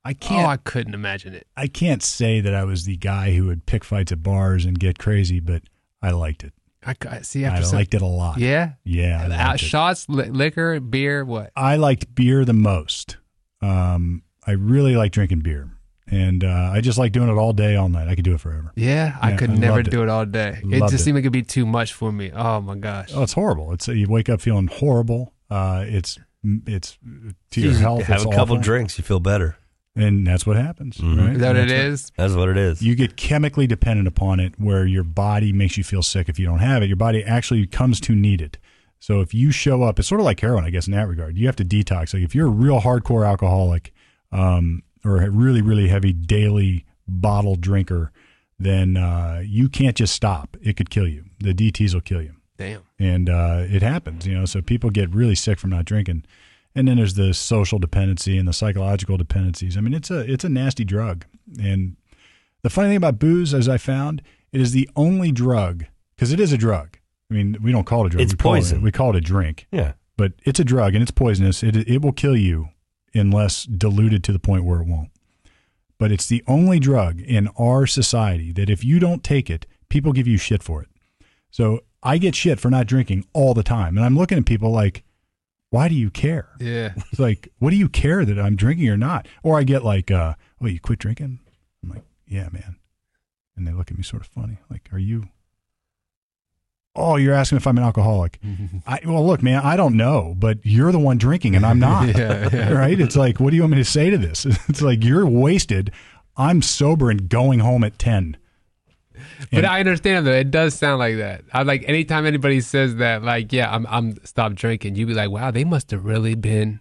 I can't. Oh, I couldn't imagine it. I can't say that I was the guy who would pick fights at bars and get crazy, but I liked it. I, I see. I some- liked it a lot. Yeah. Yeah. I, Out liked it. shots, li- liquor, beer, what? I liked beer the most. Um, I really like drinking beer. And uh, I just like doing it all day, all night. I could do it forever. Yeah, I could I never do it. it. all day. It Loved just it. seemed like it'd be too much for me. Oh my gosh. Oh, it's horrible. It's you wake up feeling horrible. Uh, it's it's to your You health. have it's a couple drinks, you feel better. And that's what happens. Mhm. Right? Is that what it That's? That's what it is. You get chemically dependent upon it, where your body makes you feel sick if you don't have it. Your body actually comes to need it. So if you show up, it's sort of like heroin, I guess, in that regard. You have to detox. Like if you're a real hardcore alcoholic, um, or a really really heavy daily bottle drinker, then uh, you can't just stop. It could kill you. The DTS will kill you. Damn. And uh, it happens, you know. So people get really sick from not drinking, and then there's the social dependency and the psychological dependencies. I mean, it's a it's a nasty drug. And the funny thing about booze, as I found, it is the only drug because it is a drug. I mean, we don't call it a drug. It's we call it- poison. we call it a drink. Yeah. But it's a drug and it's poisonous. It it will kill you unless diluted to the point where it won't. But it's the only drug in our society that if you don't take it, people give you shit for it. So I get shit for not drinking all the time. And I'm looking at people like, why do you care? Yeah. It's like, what do you care that I'm drinking or not? Or I get like, uh, oh, you quit drinking? I'm like, yeah, man. And they look at me sort of funny. Like, are you? Oh, you're asking if I'm an alcoholic. I, well, look, man, I don't know, but you're the one drinking and I'm not. Yeah, yeah. Right? It's like, what do you want me to say to this? It's like, you're wasted. I'm sober and going home at 10. But I understand though. It does sound like that. I like anytime anybody says that, like, yeah, I'm I'm stop drinking. You be like, wow, they must have really been.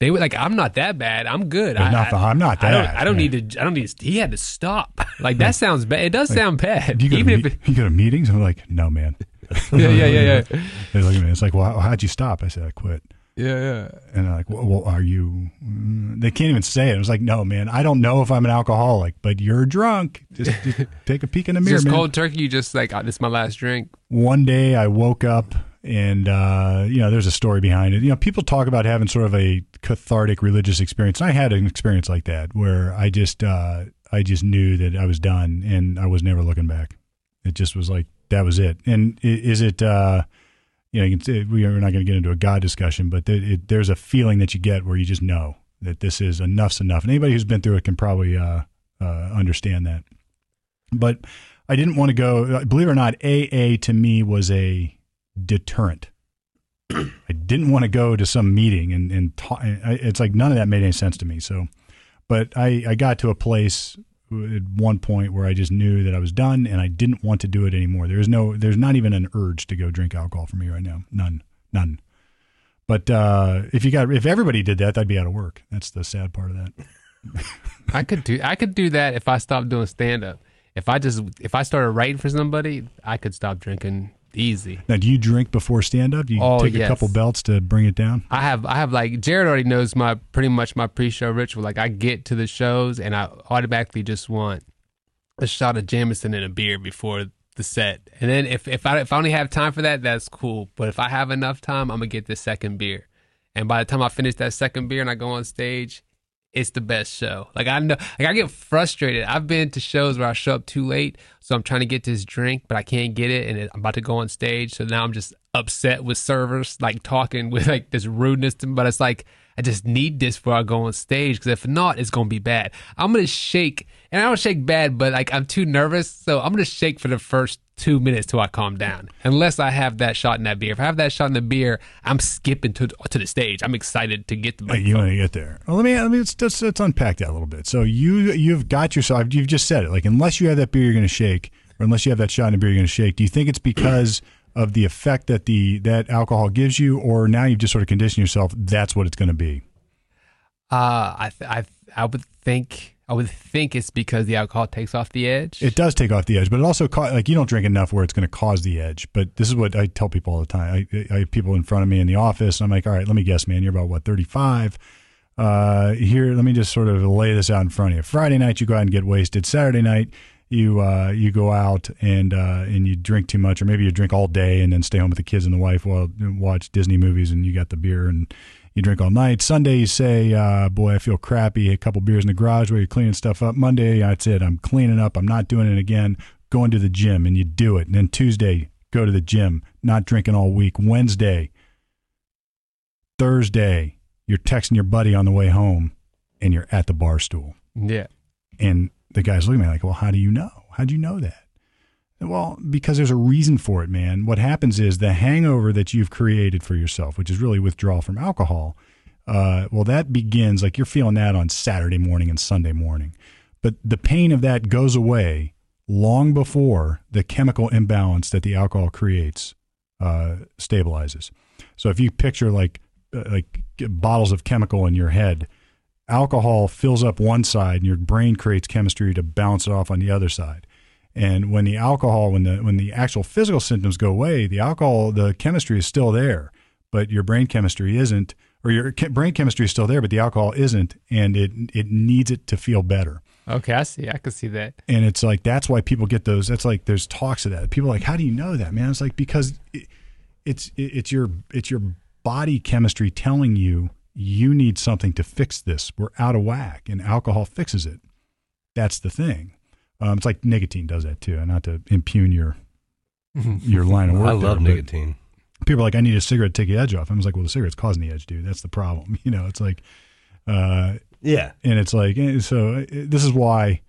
They were like, I'm not that bad. I'm good. But I, not the- I'm not I don't. that, I don't yeah. need to. I don't need. To, he had to stop. Like that sounds bad. It does sound bad. Do you go, Even to if meet- it, you go to meetings? I'm like, no, man. Yeah, yeah, yeah, yeah. They look at me. It's like, well, how'd you stop? I said, I quit. Yeah, yeah. And they're like, well, well, are you? They can't even say it. I was like, no, man, I don't know if I'm an alcoholic, but you're drunk. Just, just take a peek in the mirror, Just man. cold turkey. You just like, oh, this is my last drink. One day I woke up and, uh, you know, there's a story behind it. You know, people talk about having sort of a cathartic religious experience. And I had an experience like that where I just, uh, I just knew that I was done and I was never looking back. It just was like, that was it. And is it, uh, you know, you can we are not going to get into a God discussion, but it, there's a feeling that you get where you just know that this is enough's enough. And anybody who's been through it can probably uh, uh, understand that. But I didn't want to go. Believe it or not, AA to me was a deterrent. I didn't want to go to some meeting and and ta- I- it's like none of that made any sense to me. So, but I I got to a place at one point where I just knew that I was done and I didn't want to do it anymore. There's no there's not even an urge to go drink alcohol for me right now. None. None. But uh, if you got if everybody did that, I'd be out of work. That's the sad part of that. I could do. I could do that if I stopped doing stand up. If I just if I started writing for somebody, I could stop drinking easy. Now, do you drink before stand up? Do you Oh, take a couple belts to bring it down? I have I have like Jared already knows my pretty much my pre-show ritual. Like I get to the shows and I automatically just want a shot of Jameson and a beer before the set. And then if if I if I only have time for that, that's cool. But if I have enough time, I'm gonna get the second beer. And by the time I finish that second beer and I go on stage, it's the best show. Like I know, like I get frustrated. I've been to shows where I show up too late, so I'm trying to get this drink, but I can't get it, and I'm about to go on stage. So now I'm just upset with servers, like talking with like this rudeness. To, but it's like I just need this before I go on stage because if not, it's gonna be bad. I'm gonna shake, and I don't shake bad, but like I'm too nervous, so I'm gonna shake for the first two minutes till I calm down. Unless I have that shot in that beer. If I have that shot in the beer, I'm skipping to to the stage. I'm excited to get the You want to get there. Well, let me let me let's, let's, let's unpack that a little bit. So you you've got yourself. You've just said it. Like unless you have that beer, you're to shake, or unless you have that shot in the beer, you're to shake. Do you think it's because of the effect that the that alcohol gives you, or now you've just sort of conditioned yourself? That's what it's going to be. Uh, I th- I th- I would think I would think it's because the alcohol takes off the edge. It does take off the edge, but it also ca- like you don't drink enough where it's going to cause the edge. But this is what I tell people all the time. I, I have people in front of me in the office, and I'm like, all right, let me guess, man, you're about what 35. Uh, here, let me just sort of lay this out in front of you. Friday night, you go out and get wasted. Saturday night, you uh, you go out and uh, and you drink too much, or maybe you drink all day and then stay home with the kids and the wife while watch Disney movies, and you got the beer and you drink all night. Sunday, you say, uh, "Boy, I feel crappy." A couple beers in the garage where you're cleaning stuff up. Monday, that's it. I'm cleaning up. I'm not doing it again. Going to the gym, and you do it. And then Tuesday, go to the gym. Not drinking all week. Wednesday, Thursday, you're texting your buddy on the way home, and you're at the bar stool. yeah. And the guy's looking at me like, well, how do you know? How do you know that? Well, because there's a reason for it, man. What happens is the hangover that you've created for yourself, which is really withdrawal from alcohol, uh, well, that begins like you're feeling that on Saturday morning and Sunday morning. But the pain of that goes away long before the chemical imbalance that the alcohol creates uh, stabilizes. So if you picture like uh, like bottles of chemical in your head, alcohol fills up one side and your brain creates chemistry to bounce it off on the other side. And when the alcohol, when the when the actual physical symptoms go away, the alcohol, the chemistry is still there, but your brain chemistry isn't, or your che- brain chemistry is still there, but the alcohol isn't, and it it needs it to feel better. Okay, I see. I can see that. And it's like that's why people get those. That's like there's talks of that. People are like, how do you know that, man? It's like because it, it's it, it's your it's your body chemistry telling you you need something to fix this. We're out of whack, and alcohol fixes it. That's the thing. Um, it's like nicotine does that too. And not to impugn your your line of work. I love there, nicotine. People are like, I need a cigarette to take the edge off. I was like, well, the cigarette's causing the edge, dude. That's the problem. You know, it's like, uh, Yeah. and it's like eh, so uh, this is why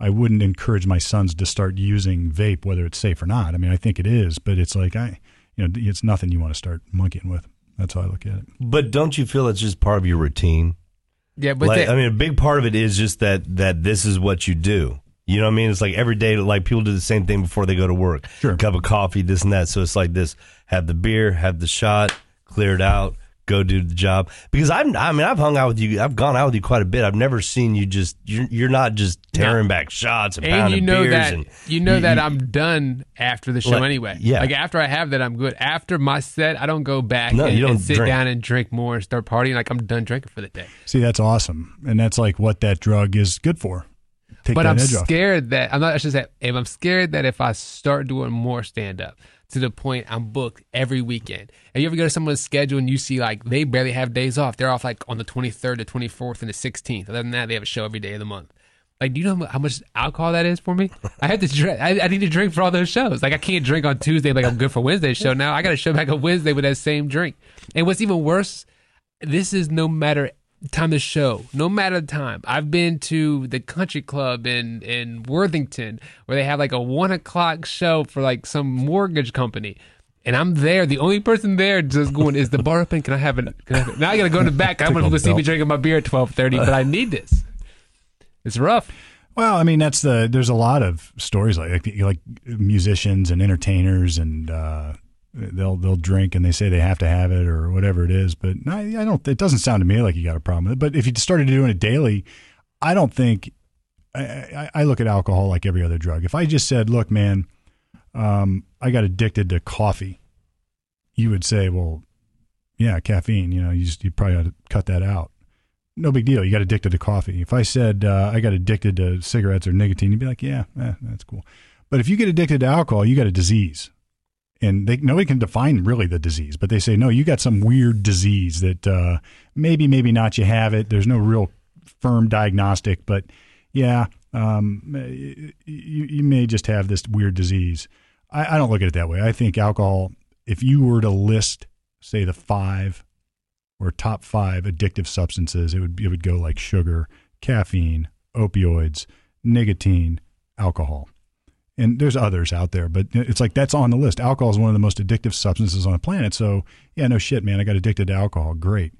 I wouldn't encourage my sons to start using vape whether it's safe or not. I mean, I think it is, but it's like I you know, it's nothing you want to start monkeying with. That's how I look at it. But don't you feel it's just part of your routine? Yeah, but like, they- I mean, a big part of it is just that that this is what you do. You know what I mean? It's like every day, like people do the same thing before they go to work. Sure. Cup of coffee, this and that. So it's like this: have the beer, have the shot, clear it out, go do the job. Because I'm, I mean, I've hung out with you. I've gone out with you quite a bit. I've never seen you just. You're, you're not just tearing back shots and, and pounding you know beers that and you know you- that you- I'm done after the show Like, anyway. yeah. like after I have that, I'm good. After my set, I don't go back No, and, you don't and sit drink. down and drink more and start partying. Like I'm done drinking for the day. See, that's awesome. And that's like what that drug is good for. Take but that I'm edge off. scared that I'm not. I should say, if I'm scared that if I start doing more stand up to the point I'm booked every weekend. And you ever go to someone's schedule and you see like they barely have days off? They're off like on the 23rd, the 24th, and the 16th. Other than that, they have a show every day of the month. Like, do you know how much alcohol that is for me? I have to drink. I, I need to drink for all those shows. Like, I can't drink on Tuesday. Like, I'm good for Wednesday's show now. I got to show back on Wednesday with that same drink. And what's even worse, this is no matter time of show, no matter the time. I've been to the country club in in Worthington where they have like a one o'clock show for like some mortgage company. And I'm there. The only person there just going is the bar open. Can I have it? Can I have it? Now I got to go in the back. I'm to see me drinking my beer at twelve thirty, but I need this. It's rough. Well, I mean, that's the there's a lot of stories like like, like musicians and entertainers and uh, they'll they'll drink and they say they have to have it or whatever it is. But I, I don't. It doesn't sound to me like you got a problem with it. But if you started doing it daily, I don't think. I, I, look at alcohol like every other drug. If I just said, "Look, man, um, I got addicted to coffee," you would say, "Well, yeah, caffeine. You know, you just you probably ought to cut that out." no big deal. You got addicted to coffee. If I said uh, I got addicted to cigarettes or nicotine, you'd be like, yeah, eh, that's cool. But if you get addicted to alcohol, you got a disease. And they, nobody can define really the disease, but they say, no, you got some weird disease that uh, maybe, maybe not you have it. There's no real firm diagnostic, but yeah, um, you, you may just have this weird disease. I, I don't look at it that way. I think alcohol, if you were to list, say, the five or top five addictive substances, it would it would go like sugar, caffeine, opioids, nicotine, alcohol. And there's others out there, but it's like that's on the list. Alcohol is one of the most addictive substances on the planet. So, yeah, no shit, man. I got addicted to alcohol. Great.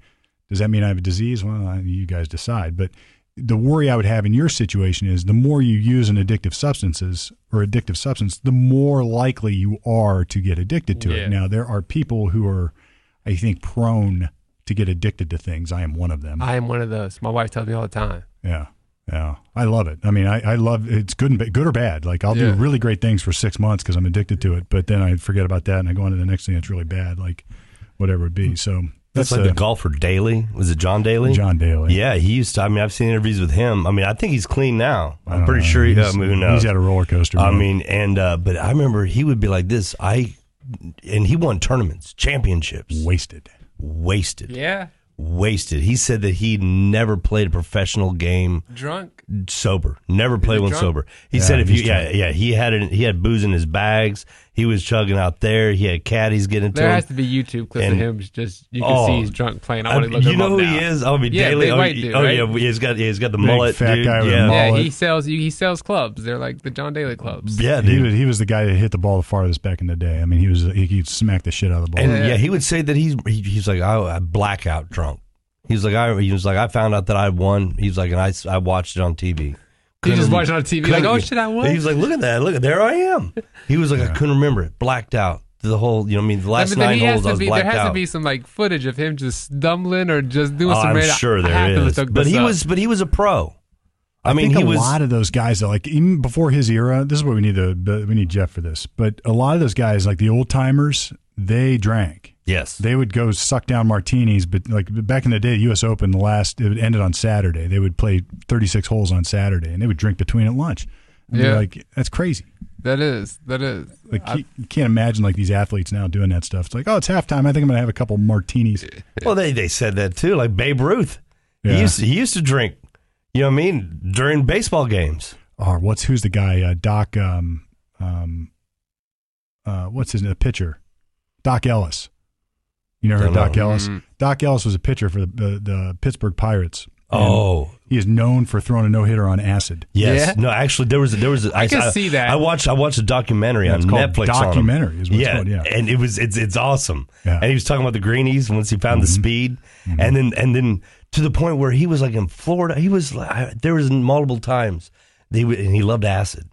Does that mean I have a disease? Well, you guys decide. But the worry I would have in your situation is the more you use an addictive substances or addictive substance, the more likely you are to get addicted to Yeah. it. Now, there are people who are, I think, prone to get addicted to things. I am one of them. I am one of those. My wife tells me all the time. Yeah. Yeah. I love it. I mean, I, I love it's good and ba- good or bad. Like I'll Yeah. do really great things for six months because I'm addicted to it, but then I forget about that and I go on to the next thing that's really bad, like whatever it be. So That's that's, like uh, the golfer Daly. Was it John Daly? John Daly. Yeah, he used to. I mean, I've seen interviews with him. I mean, I think he's clean now. I I'm pretty know. sure he. He's- I mean, who knows? He's at a roller coaster. I man. mean, and uh, but I remember he would be like this. I and he won tournaments, championships. wasted. Wasted, Yeah. Wasted. He said that he never played a professional game Drunk. sober. Never played he one drunk? sober. He Yeah, said if you he's yeah yeah he had it he had booze in his bags. He was chugging out there. He had caddies getting to There him. has to be YouTube clips And- of him. Just you can Oh, see he's drunk playing. I I- want to look you know who now. he is? Oh, I mean, Yeah, Daly. big oh, white he- dude, oh right? yeah, he's got he's got the Big mullet. fat dude. guy with a yeah. Yeah, mullet. he sells. He sells clubs. They're like the John Daly clubs. Yeah, He dude. was, he was the guy that hit the ball the farthest back in the day. I mean, he was he could smack the shit out of the ball. And Yeah. yeah, he would say that he's he, he's like oh, I, I blackout drunk. He's like I he was like I found out that I won. He's like and I, I watched it on TV. He just Couldn't- watched it on TV like, oh shit, I won. He was like, look at that, look at there I am. He was like I couldn't remember it, blacked out. the whole. You know, I mean, the last I mean, then nine he holes I was be, there blacked has out. to be some like footage of him just stumbling or just doing Oh, some. I'm random- sure I there have to is, look but he up. was, but he was a pro. I, mean, think he a was. lot of those guys that like even before his era. This is what we need to we need Jeff for this. But a lot of those guys, like the old timers, they drank. Yes, They would go suck down martinis, but like back in the day, U.S. Open, the last it ended on Saturday. They would play 36 holes on Saturday, and they would drink between at lunch. And you're Yeah. like that's crazy. That is that is. Like you, you can't imagine like these athletes now doing that stuff. It's like, oh, it's halftime. I think I'm gonna have a couple martinis. Well, they they said that too. Like Babe Ruth, Yeah. he used to, he used to drink. You know what I mean during baseball games. Or what's who's the guy? Uh, Doc. Um, um, uh, what's his name? Pitcher. Doc Ellis. You never heard Doc know. Ellis? Mhm. Doc Ellis was a pitcher for the the, the Pittsburgh Pirates. Oh he is known for throwing a no hitter on acid. yes, Yeah? no. Actually, there was there was. I can see that. I watched I watched a documentary Yeah, on it's called Netflix. on him. documentary is what it's yeah, called, yeah. and it was it's it's awesome. Yeah. Mm-hmm. And he was talking about the greenies once he found the speed, and then and then to the point where he was like in Florida. He was like I- there was multiple times they and he loved acid.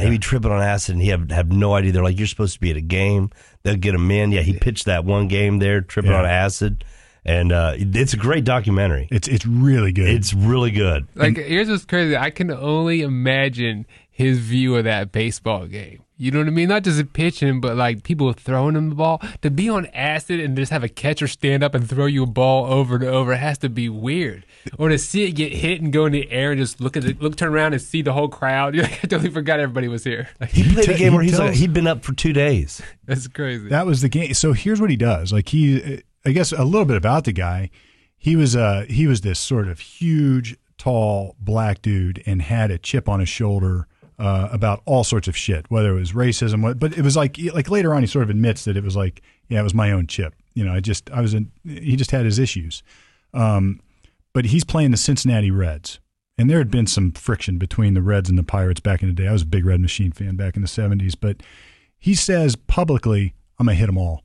And he'd be tripping on acid, and he have have no idea. They're like, "You're supposed to be at a game." They'll get him in. Yeah, he pitched that one game there, tripping Yeah. on acid, and uh, it's a great documentary. It's it's really good. It's really good. Like here's what's crazy. I can only imagine his view of that baseball game. You know what I mean? Not just pitching, but like people throwing him the ball. To be on acid and just have a catcher stand up and throw you a ball over and over has to be weird. Or to see it get hit and go in the air and just look at it, look, turn around and see the whole crowd. You're like, I totally forgot everybody was here. Like, He played a game where he's like, he'd been up for two days. that's crazy. that was the game. So here's what he does. Like he, I guess a little bit about the guy. He was uh he was this sort of huge, tall black dude and had a chip on his shoulder. Uh, about all sorts of shit, whether it was racism, what, but it was like like later on he sort of admits that it was like yeah it was my own chip, you know I just I was in he just had his issues, um, but he's playing the Cincinnati Reds, and there had been some friction between the Reds and the Pirates back in the day. I was a big Red Machine fan back in the '70s, but he says publicly, "I'm gonna hit them all.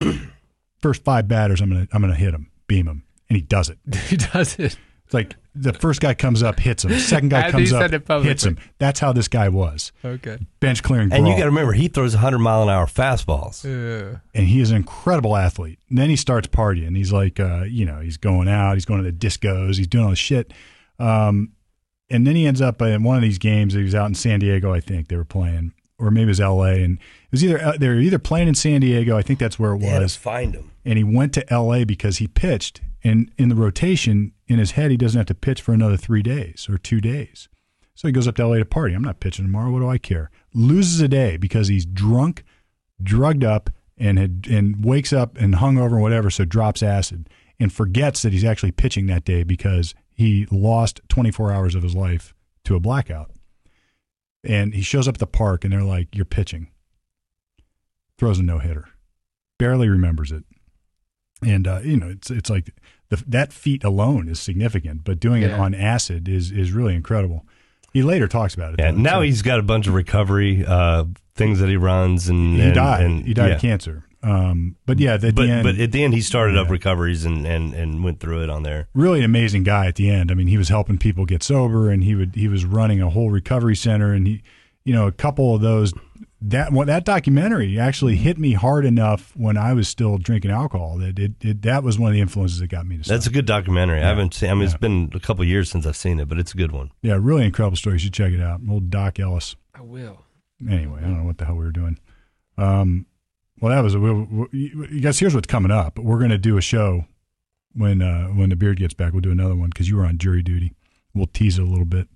First five batters, I'm gonna I'm gonna hit them, beam them," and he does it. he does it. It's like the first guy comes up, hits him. Second guy comes up, said it publicly. hits him. That's how this guy was. Okay. Bench clearing, And you got to remember, he throws 100 mile an hour fastballs. Yeah. and he is an incredible athlete. And then he starts partying. He's like, uh, you know, he's going out, he's going to the discos, he's doing all this shit. Um, and then he ends up in one of these games. He was out in San Diego, I think they were playing, or maybe it was L.A. And it was either uh, they were either playing in San Diego. I think that's where it They had to was. find him. And he went to L.A. because he pitched. And in the rotation, in his head, he doesn't have to pitch for another three days or two days. So he goes up to L.A. to party. I'm not pitching tomorrow. What do I care? Loses a day because he's drunk, drugged up, and had and wakes up and hungover and whatever. So drops acid and forgets that he's actually pitching that day because he lost 24 hours of his life to a blackout. And he shows up at the park and they're like, "You're pitching." Throws a no hitter, barely remembers it, and uh, you know it's it's like the, that feat alone is significant, but doing it on acid is is really incredible. He later talks about it. Yeah, though. now So he's got a bunch of recovery uh, things that he runs, and he and- died. and- he died yeah. of cancer. Um, but yeah, at the But end, but at the end, he started up recoveries and, and, and went through it on there. really an amazing guy at the end. I mean, he was helping people get sober, and he would he was running a whole recovery center, and he, you know, a couple of those that one that documentary actually hit me hard enough when I was still drinking alcohol that it, it that was one of the influences that got me to. Stop. That's a good documentary. I haven't seen. I mean, Yeah. it's been a couple years since I've seen it, but it's a good one. yeah, really incredible story. You should check it out. Old Doc Ellis. I will. Anyway, I don't know what the hell we were doing. Um, well, that was a, we, we, you guys. Here's what's coming up. We're going to do a show when uh, when the beard gets back. We'll do another one because you were on jury duty. We'll tease it a little bit.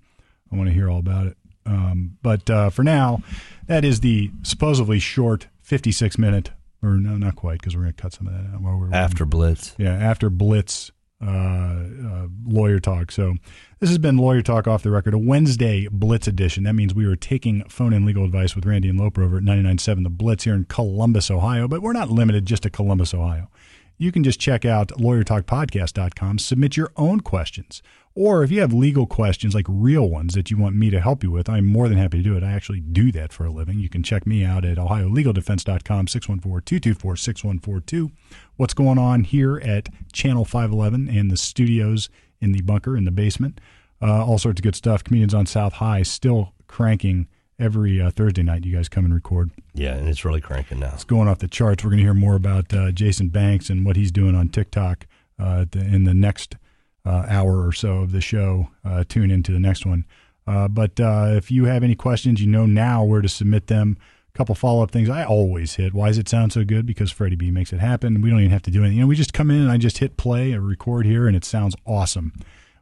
I want to hear all about it. Um, but uh, for now, that is the supposedly short 56 minute, or no, not quite, because we're going to cut some of that out while we're After Blitz, yeah, after Blitz uh, uh, lawyer talk. So this has been lawyer talk off the record, a Wednesday Blitz edition. That means we are taking phone and legal advice with Randy and Loper over at 99.7 The Blitz here in Columbus, Ohio. But we're not limited just to Columbus, Ohio. You can just check out lawyertalkpodcast.com, submit your own questions. Or if you have legal questions, like real ones that you want me to help you with, I'm more than happy to do it. I actually do that for a living. You can check me out at ohiolegaldefense.com, 614-224-6142. What's going on here at Channel 511 and the studios in the bunker in the basement. Uh, all sorts of good stuff. Comedians on South High still cranking every uh, Thursday night. You guys come and record. Yeah, and it's really cranking now. It's going off the charts. We're going to hear more about uh, Jason Banks and what he's doing on TikTok uh, in the next uh, hour or so of the show. Uh, tune into the next one. Uh, but uh, if you have any questions, you know now where to submit them. A couple follow up things I always hit. Why does it sound so good? Because Freddie B makes it happen. We don't even have to do anything. You know, we just come in and I just hit play or record here, and it sounds awesome.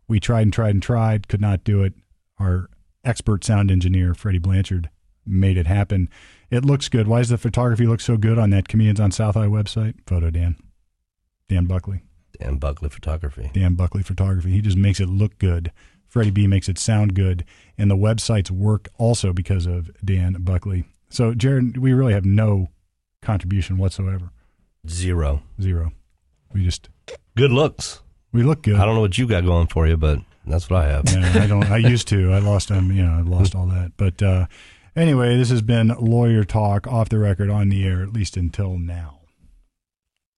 We tried and tried and tried, could not do it. Our expert sound engineer, Freddie Blanchard, made it happen. It looks good. Why does the photography look so good on that Comedians on South High website? Photo Dan. Dan Buckley. Dan Buckley Photography. Dan Buckley Photography. He just makes it look good. Freddie B makes it sound good. And the websites work also because of Dan Buckley. So, Jared, we really have no contribution whatsoever. Zero. Zero. We just Good looks. we look good. I don't know what you got going for you, but that's what I have. Yeah, I don't. I used to. I lost them. You know, I lost all that. But uh, anyway, this has been lawyer talk off the record on the air, at least until now.